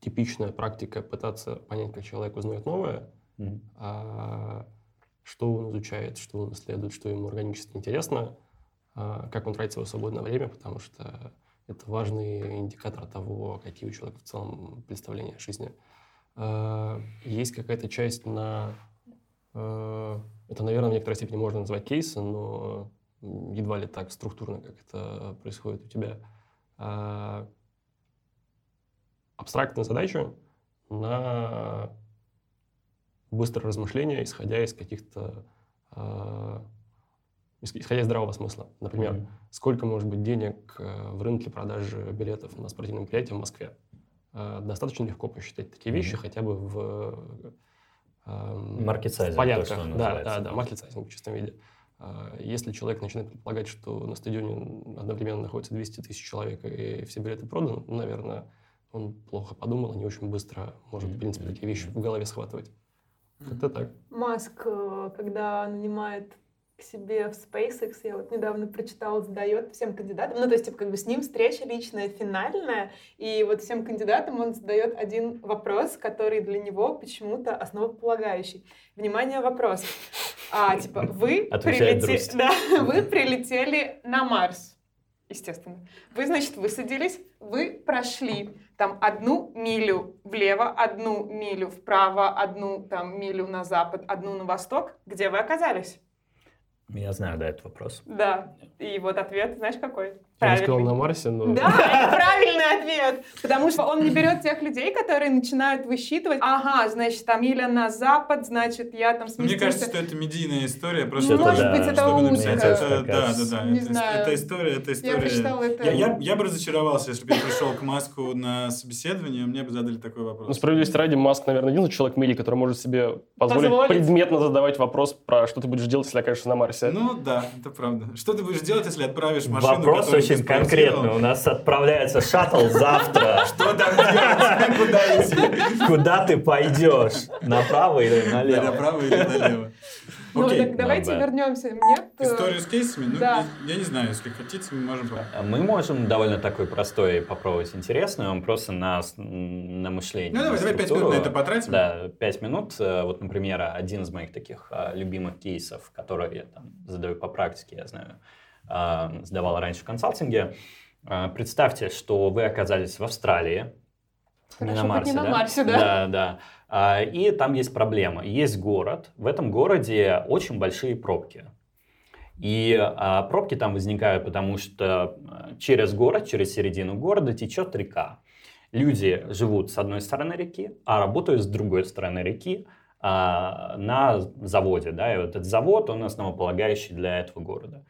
типичная практика пытаться понять, как человек узнает новое, mm-hmm. а, что он изучает, что он исследует, что ему органически интересно, а, как он тратит свое свободное время, потому что это важный индикатор того, какие у человека в целом представления о жизни. А, есть какая-то часть на... А, это, наверное, в некоторой степени можно назвать кейсом, но едва ли так структурно, как это происходит у тебя. А, абстрактную задачу на быстрое размышление, исходя из каких-то э, исходя из здравого смысла. Например, mm-hmm. сколько может быть денег э, в рынке продажи билетов на спортивном мероприятии в Москве? э, достаточно легко посчитать такие вещи Мгм. хотя бы в эм, то, порядках. что да, да, да, маркет сайзинг в чистом виде. Если человек начинает предполагать, что на стадионе одновременно находится 200 тысяч человек и все билеты проданы, ну, наверное, он плохо подумал не очень быстро может, в принципе, такие вещи в голове схватывать. Как-то так. Маск, э, когда нанимает к себе в SpaceX, я вот недавно прочитала, задает всем кандидатам, ну, то есть, типа, как бы с ним встреча личная, финальная, и вот всем кандидатам он задает один вопрос, который для него почему-то основополагающий. Внимание, вопрос. А, типа, вы Друзь. да, вы прилетели на Марс, естественно. Вы, значит, высадились, вы прошли там одну милю влево, одну милю вправо, одну там милю на запад, одну на восток. Где вы оказались? Я знаю, да, этот вопрос. Да. И вот ответ, знаешь, какой? Я сказал на Марсе, но... Да, это правильный ответ. Потому что он не берет тех людей, которые начинают высчитывать. Ага, значит, там миля на запад, значит, я там Ну, сместился. Мне кажется, что это медийная история. Просто Что-то, Может да, быть, это тоже это, да, да, да. Не это, знаю. это история, это история. прочитала это. Я, я, я бы разочаровался, если бы я пришел к Маску на собеседование, мне бы задали такой Ну, вопрос. справедливости ради, Маск, наверное, единственный человек в мире, который может себе позволить, Позволить. предметно задавать вопрос про что ты будешь делать, если окажешься на Марсе. Ну да, это правда. Что ты будешь делать, если отправишь машину, Вопрос очень конкретный. У нас отправляется шаттл завтра. Что там делать? Куда идти? Куда ты пойдешь? Направо или налево? Направо или налево? Ну, Окей. так давайте да. вернемся. Нет, э, Историю с кейсами? Ну, Да. я, я не знаю, если хотите, мы можем... по- Мы можем довольно такой простой попробовать интересный, он просто на, на мышление. Ну, давай, на давай пять минут на это потратим. Да, пять минут. Э, Вот, например, один из моих таких а, любимых кейсов, который я там задаю по практике, я знаю, а, сдавал раньше в консалтинге. А, Представьте, что вы оказались в Австралии, Хорошо, хоть не на Марсе, да? Да, да. А, И там есть проблема. Есть город. В этом городе очень большие пробки. И а, пробки там возникают, потому что а, через город, через середину города течет река. Люди живут с одной стороны реки, а работают с другой стороны реки на заводе. Да? И вот этот завод, он основополагающий для этого города.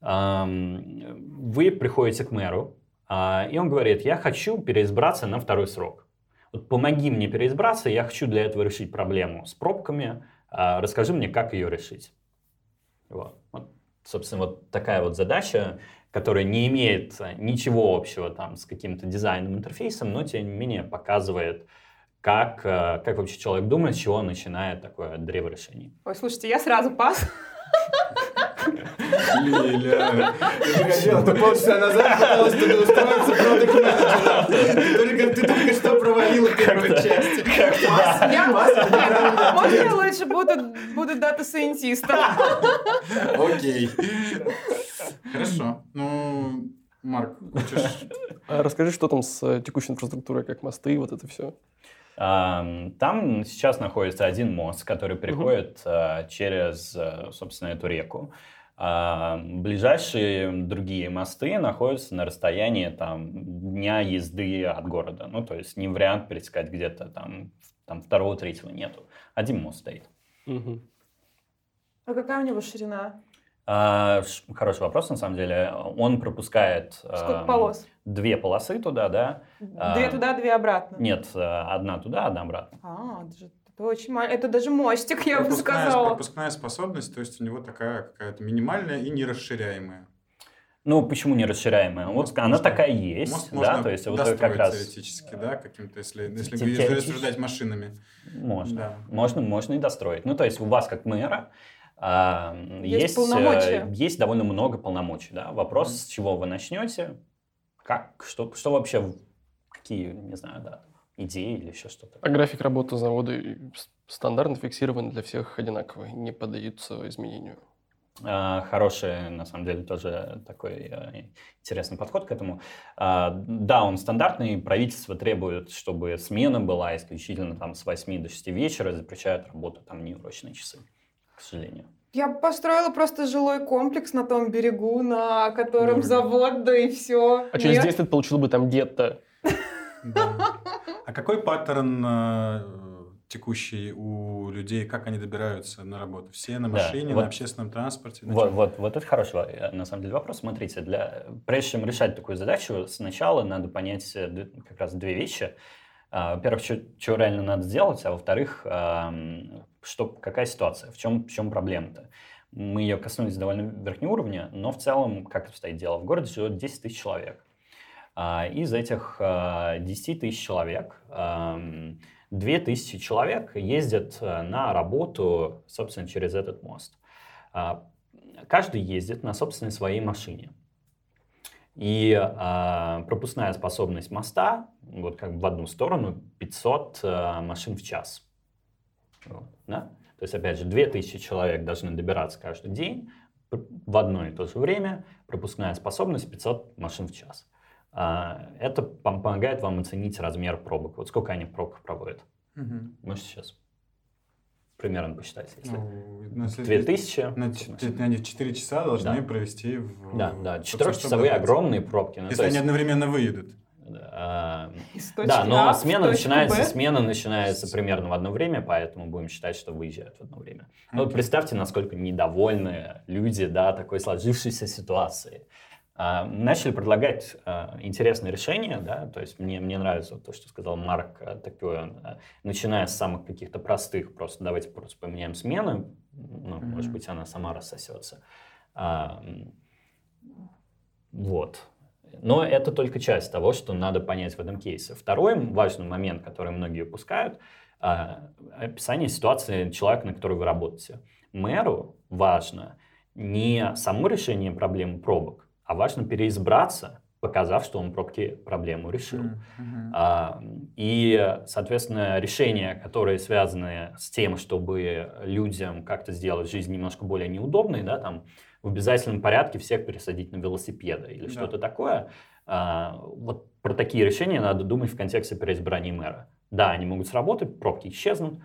Вы приходите к мэру, и он говорит, я хочу переизбраться на второй срок. Вот помоги мне переизбраться, я хочу для этого решить проблему с пробками, а, расскажи мне, как ее решить. Вот. Вот, собственно, вот такая вот задача, которая не имеет а, ничего общего там с каким-то дизайном, интерфейсом, но тем не менее показывает, как, а, как вообще человек думает, с чего начинает такое древо решений. Ой, слушайте, я сразу пас. Лиля, ты приходила, ты полчаса назад пыталась устроиться продакт менеджером. Ты только, ты только что провалила первую часть. Можно я лучше буду, дата-сайентистом? Окей. Хорошо. Ну, Марк, хочешь... А расскажи, что там с э, текущей инфраструктурой, как мосты, вот это все. Ам, Там сейчас находится один мост, который переходит а, через, а, собственно, эту реку. А, Ближайшие другие мосты находятся на расстоянии там, дня езды от города. Ну, то есть не вариант пересекать где-то там, там второго, третьего нету. Один мост стоит. А какая у него ширина? А, Хороший вопрос, на самом деле. Он пропускает Сколько ам, полос? две полосы туда, да. Две А, туда, две обратно. Нет, а, одна туда, одна обратно. А, это, же- это очень мал- Это даже мостик, я бы сказала. пропускная способность, то есть у него такая какая-то минимальная и нерасширяемая. Ну, почему не расширяемая? Вот Мост она можно- такая есть, Мост да, можно то есть вот достроить как раз теоретически, да, каким-то, если, если теоретически. рассуждать машинами. можно, Да. можно, можно и достроить. Ну, то есть у вас как мэра а, Есть есть, полномочия. э, есть довольно много полномочий, да. Вопрос, с чего вы начнете, как, что, что вообще, какие, не знаю, да, идеи или еще что-то. А график работы завода стандартно фиксирован для всех одинаковый, не поддаются изменению. А, Хороший, на самом деле, тоже такой э, интересный подход к этому. А, Да, он стандартный, правительство требует, чтобы смена была исключительно там с 8 до 6 вечера, запрещают работу там неурочные часы, к сожалению. Я построила просто жилой комплекс на том берегу, на котором завод, да и все. А через 10 лет получил бы там гетто. Да. А какой паттерн э, текущий у людей, как они добираются на работу? Все на Да, машине, вот- на общественном транспорте? на Вот, вот, вот это хороший, э, на самом деле, вопрос. Смотрите, для, прежде чем решать такую задачу, сначала надо понять э, как раз две вещи. А, Во-первых, что реально надо сделать, а во-вторых, что, какая ситуация, в чем, в чем проблема-то. Мы ее коснулись довольно верхнего уровня, но в целом, как обстоит дело, в городе живет 10 тысяч человек. А, Из этих а, 10 тысяч человек ам, 2 тысячи человек ездят э, на работу, собственно, через этот мост. А, Каждый ездит на собственной своей машине. И а, пропускная способность моста, вот как в одну сторону, 500 а, машин в час. Да? То есть, опять же, 2000 человек должны добираться каждый день в одно и то же время, пропускная способность 500 машин в час. А, это пом- помогает вам оценить размер пробок. Вот сколько они в пробках проводят. Мгм. Можете сейчас примерно посчитать. Если Ну, ну, если 2000... на ч- Они в 4 часа должны Да. провести в... Да, да, собственно, четырехчасовые огромные пробки. Ну, Если то они есть, одновременно выедут. а, Да, но А смена начинается, Б. смена начинается примерно в одно время, поэтому будем считать, что выезжают в одно время. Ну, вот представьте, насколько недовольны люди, да, такой сложившейся ситуации. А, начали предлагать а, интересные решения, да, то есть мне, мне нравится то, что сказал Марк, а, такое, начиная с самых каких-то простых, просто давайте просто поменяем смену, ну, Мгм. может быть, она сама рассосется. Вот. Но это только часть того, что надо понять в этом кейсе. Второй важный момент, который многие упускают, описание ситуации человека, на которой вы работаете. Мэру важно не само решение проблемы пробок, а важно переизбраться, показав, что он пробки проблему решил. Мгм. А, И, соответственно, решения, которые связаны с тем, чтобы людям как-то сделать жизнь немножко более неудобной, да, там в обязательном порядке всех пересадить на велосипеды или Да. что-то такое, а, вот про такие решения надо думать в контексте переизбрания мэра. Да, они могут сработать, пробки исчезнут,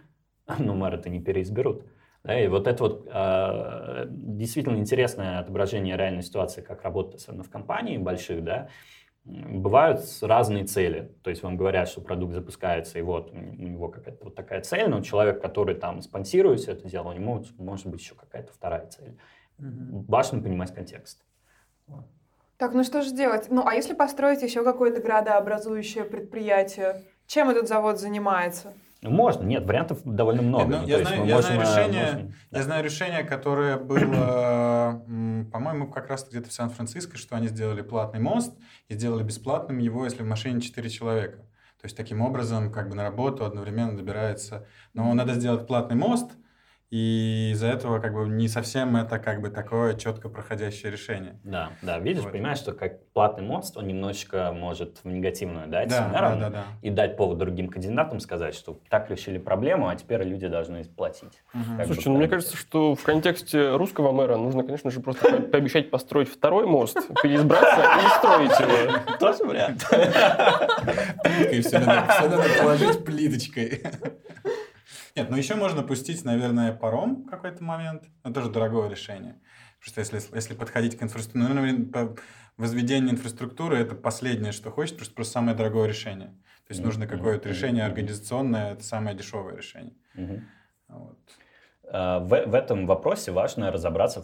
но мэра-то не переизберут. Да, и вот это вот а, действительно интересное отображение реальной ситуации, как работает особенно в компании больших, да, бывают разные цели. То есть вам говорят, что продукт запускается, и вот у него какая-то вот такая цель, но человек, который там спонсирует все это дело, у него может, быть еще какая-то вторая цель. Мгм. Важно понимать контекст. Так, ну что же делать? Ну, а если построить еще какое-то градообразующее предприятие? Чем этот завод занимается? Можно, нет, вариантов довольно много. ну, Ну, я знаю- я можем, знаю э, решение- можем- Я знаю решение, которое было, м, по-моему, как раз где-то в Сан-Франциско, что они сделали платный мост и сделали бесплатным его, если в машине 4 человека. То есть таким образом как бы на работу одновременно добирается. Но надо сделать платный мост, и из-за этого как бы не совсем это как бы такое четко проходящее решение. Да, да, видишь, Вот. понимаешь, что как платный мост, он немножечко может в негативную дать Да, да, да, да. и дать повод другим кандидатам сказать, что так решили проблему, а теперь люди должны платить. Как Слушайте, бы ну мне кажется, что в контексте русского мэра нужно, конечно же, просто по- пообещать построить второй мост, переизбраться и строить его. Тоже вариант. Плиткой все надо положить плиточкой. Нет, ну еще можно пустить, наверное, паром в какой-то момент. Но тоже дорогое решение. Потому что если, если подходить к инфраструктуре, ну, наверное, возведение инфраструктуры это последнее, что хочет, просто, просто самое дорогое решение. То есть нужно какое-то решение организационное, это самое дешевое решение. Вот. А, В, в этом вопросе важно разобраться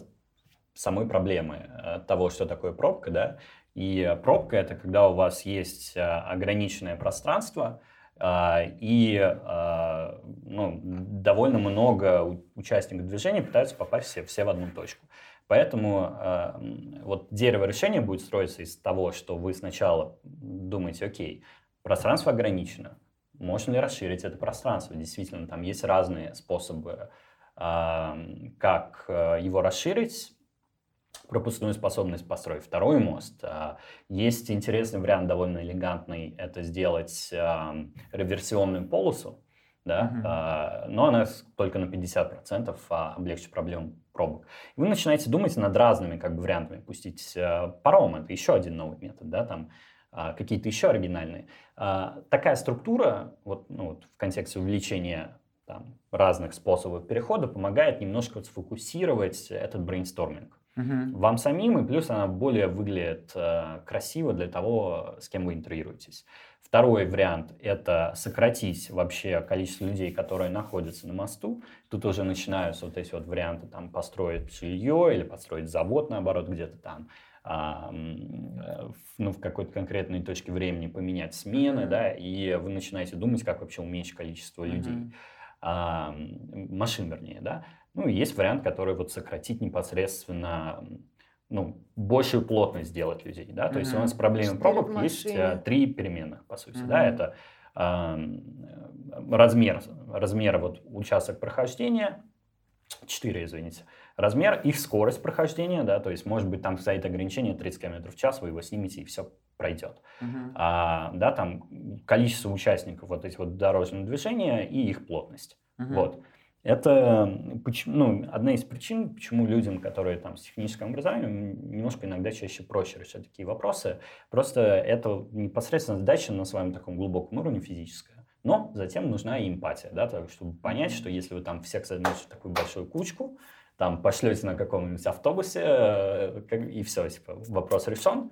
в самой проблемы э, того, что такое пробка, да. И э, пробка это когда у вас есть э, ограниченное пространство и а, ну, довольно много участников движения пытаются попасть все, все в одну точку. Поэтому а, вот дерево решения будет строиться из того, что вы сначала думаете, окей, пространство ограничено, можно ли расширить это пространство? Действительно, там есть разные способы а, как э, его расширить, пропускную способность построить второй мост. А, Есть интересный вариант, довольно элегантный, это сделать а, реверсионную полосу, да, а, но она только на 50% а, облегчит проблему пробок. И вы начинаете думать над разными как бы, вариантами. Пустить э, паром, это еще один новый метод, да, там какие-то еще оригинальные. Такая структура, вот, ну, вот в контексте увеличения там, разных способов перехода, помогает немножко сфокусировать этот брейнсторминг. Мгм. вам самим, и плюс она более выглядит э, красиво для того, с кем вы интервьюируетесь. Второй вариант – это сократить вообще количество людей, которые находятся на мосту. Тут уже начинаются вот эти вот варианты, там, построить жилье или построить завод, наоборот, где-то там, а, э, ну, в какой-то конкретной точке времени поменять смены, да, и вы начинаете думать, как вообще уменьшить количество людей а, м, машин, вернее, да. Ну, и есть вариант, который вот сократить непосредственно, ну, большую плотность сделать людей, да. То есть у нас проблема Четыре пробок есть а, три переменных, по сути, да. Это а, размер, размер вот участок прохождения, 4, извините, размер, их скорость прохождения, да, то есть, может быть, там стоит ограничение 30 км в час, вы его снимете, и все пройдет Мгм. а, да, там количество участников вот этих вот дорожного движения и их плотность. Мгм. Вот. Это ну, одна из причин, почему людям, которые там с техническим образованием, немножко иногда чаще проще решать такие вопросы. Просто это непосредственно задача на своем таком глубоком уровне физическая. Но затем нужна и эмпатия, да, так, чтобы понять, что если вы там всех создаете в такую большую кучку, там пошлете на каком-нибудь автобусе, э, и все, типа, вопрос решен,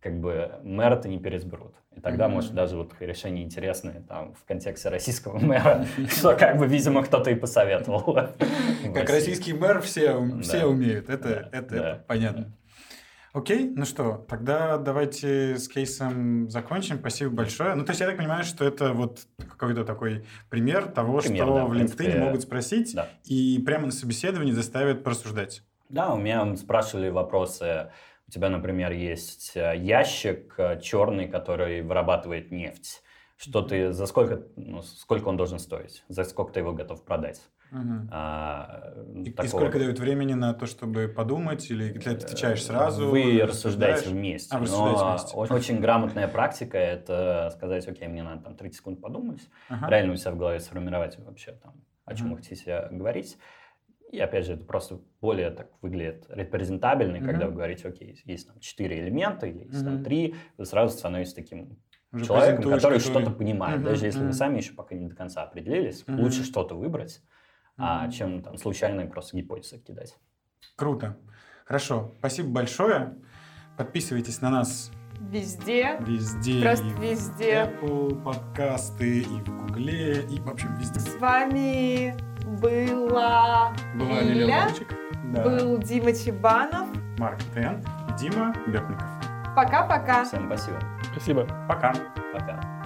как бы мэр-то не переизберут. И тогда, Мгм. может, даже вот решение интересное там в контексте российского мэра, что как бы, видимо, кто-то и посоветовал. Как российский мэр все, все умеют, это, это, понятно. Окей, ну что, тогда давайте с кейсом закончим. Спасибо большое. Ну, то есть я так понимаю, что это вот какой-то такой пример того, Пример, что да, в в LinkedIn принципе, могут спросить Да. и прямо на собеседовании заставят порассуждать. Да, у меня спрашивали вопросы. У тебя, например, есть э, ящик э, черный, который вырабатывает нефть. Что ты, за сколько, ну, сколько он должен стоить? За сколько ты его готов продать? Мгм. А, И, и такого- сколько дают времени на то, чтобы подумать, или ты отвечаешь сразу? Вы рассуждаете вместе. А, вы рассуждаете но вместе. о- очень грамотная практика – это сказать, окей, мне надо там 30 секунд подумать, Ага. реально у себя в голове сформировать вообще там, о чем Мгм. вы хотите говорить. И опять же, это просто более так выглядит репрезентабельно, когда Мгм. вы говорите, окей, есть там четыре элемента, или есть там Мгм. три, вы сразу становитесь таким Уже человеком, презентуешь, который что-то понимает. Мгм, Даже если мгм. вы сами еще пока не до конца определились, Мгм. лучше что-то выбрать, а, Мгм. чем там случайные просто гипотезы кидать. Круто. Хорошо. Спасибо большое. Подписывайтесь на нас Везде. везде. Просто и в везде. Apple, подкасты, и в Гугле, и в общем везде. С вами была Была Лилия Ля, Ломчик, да, был Дима Чебанов. Марк Тен и Дима Бекников. Пока-пока. Всем спасибо. Спасибо. Пока. Пока.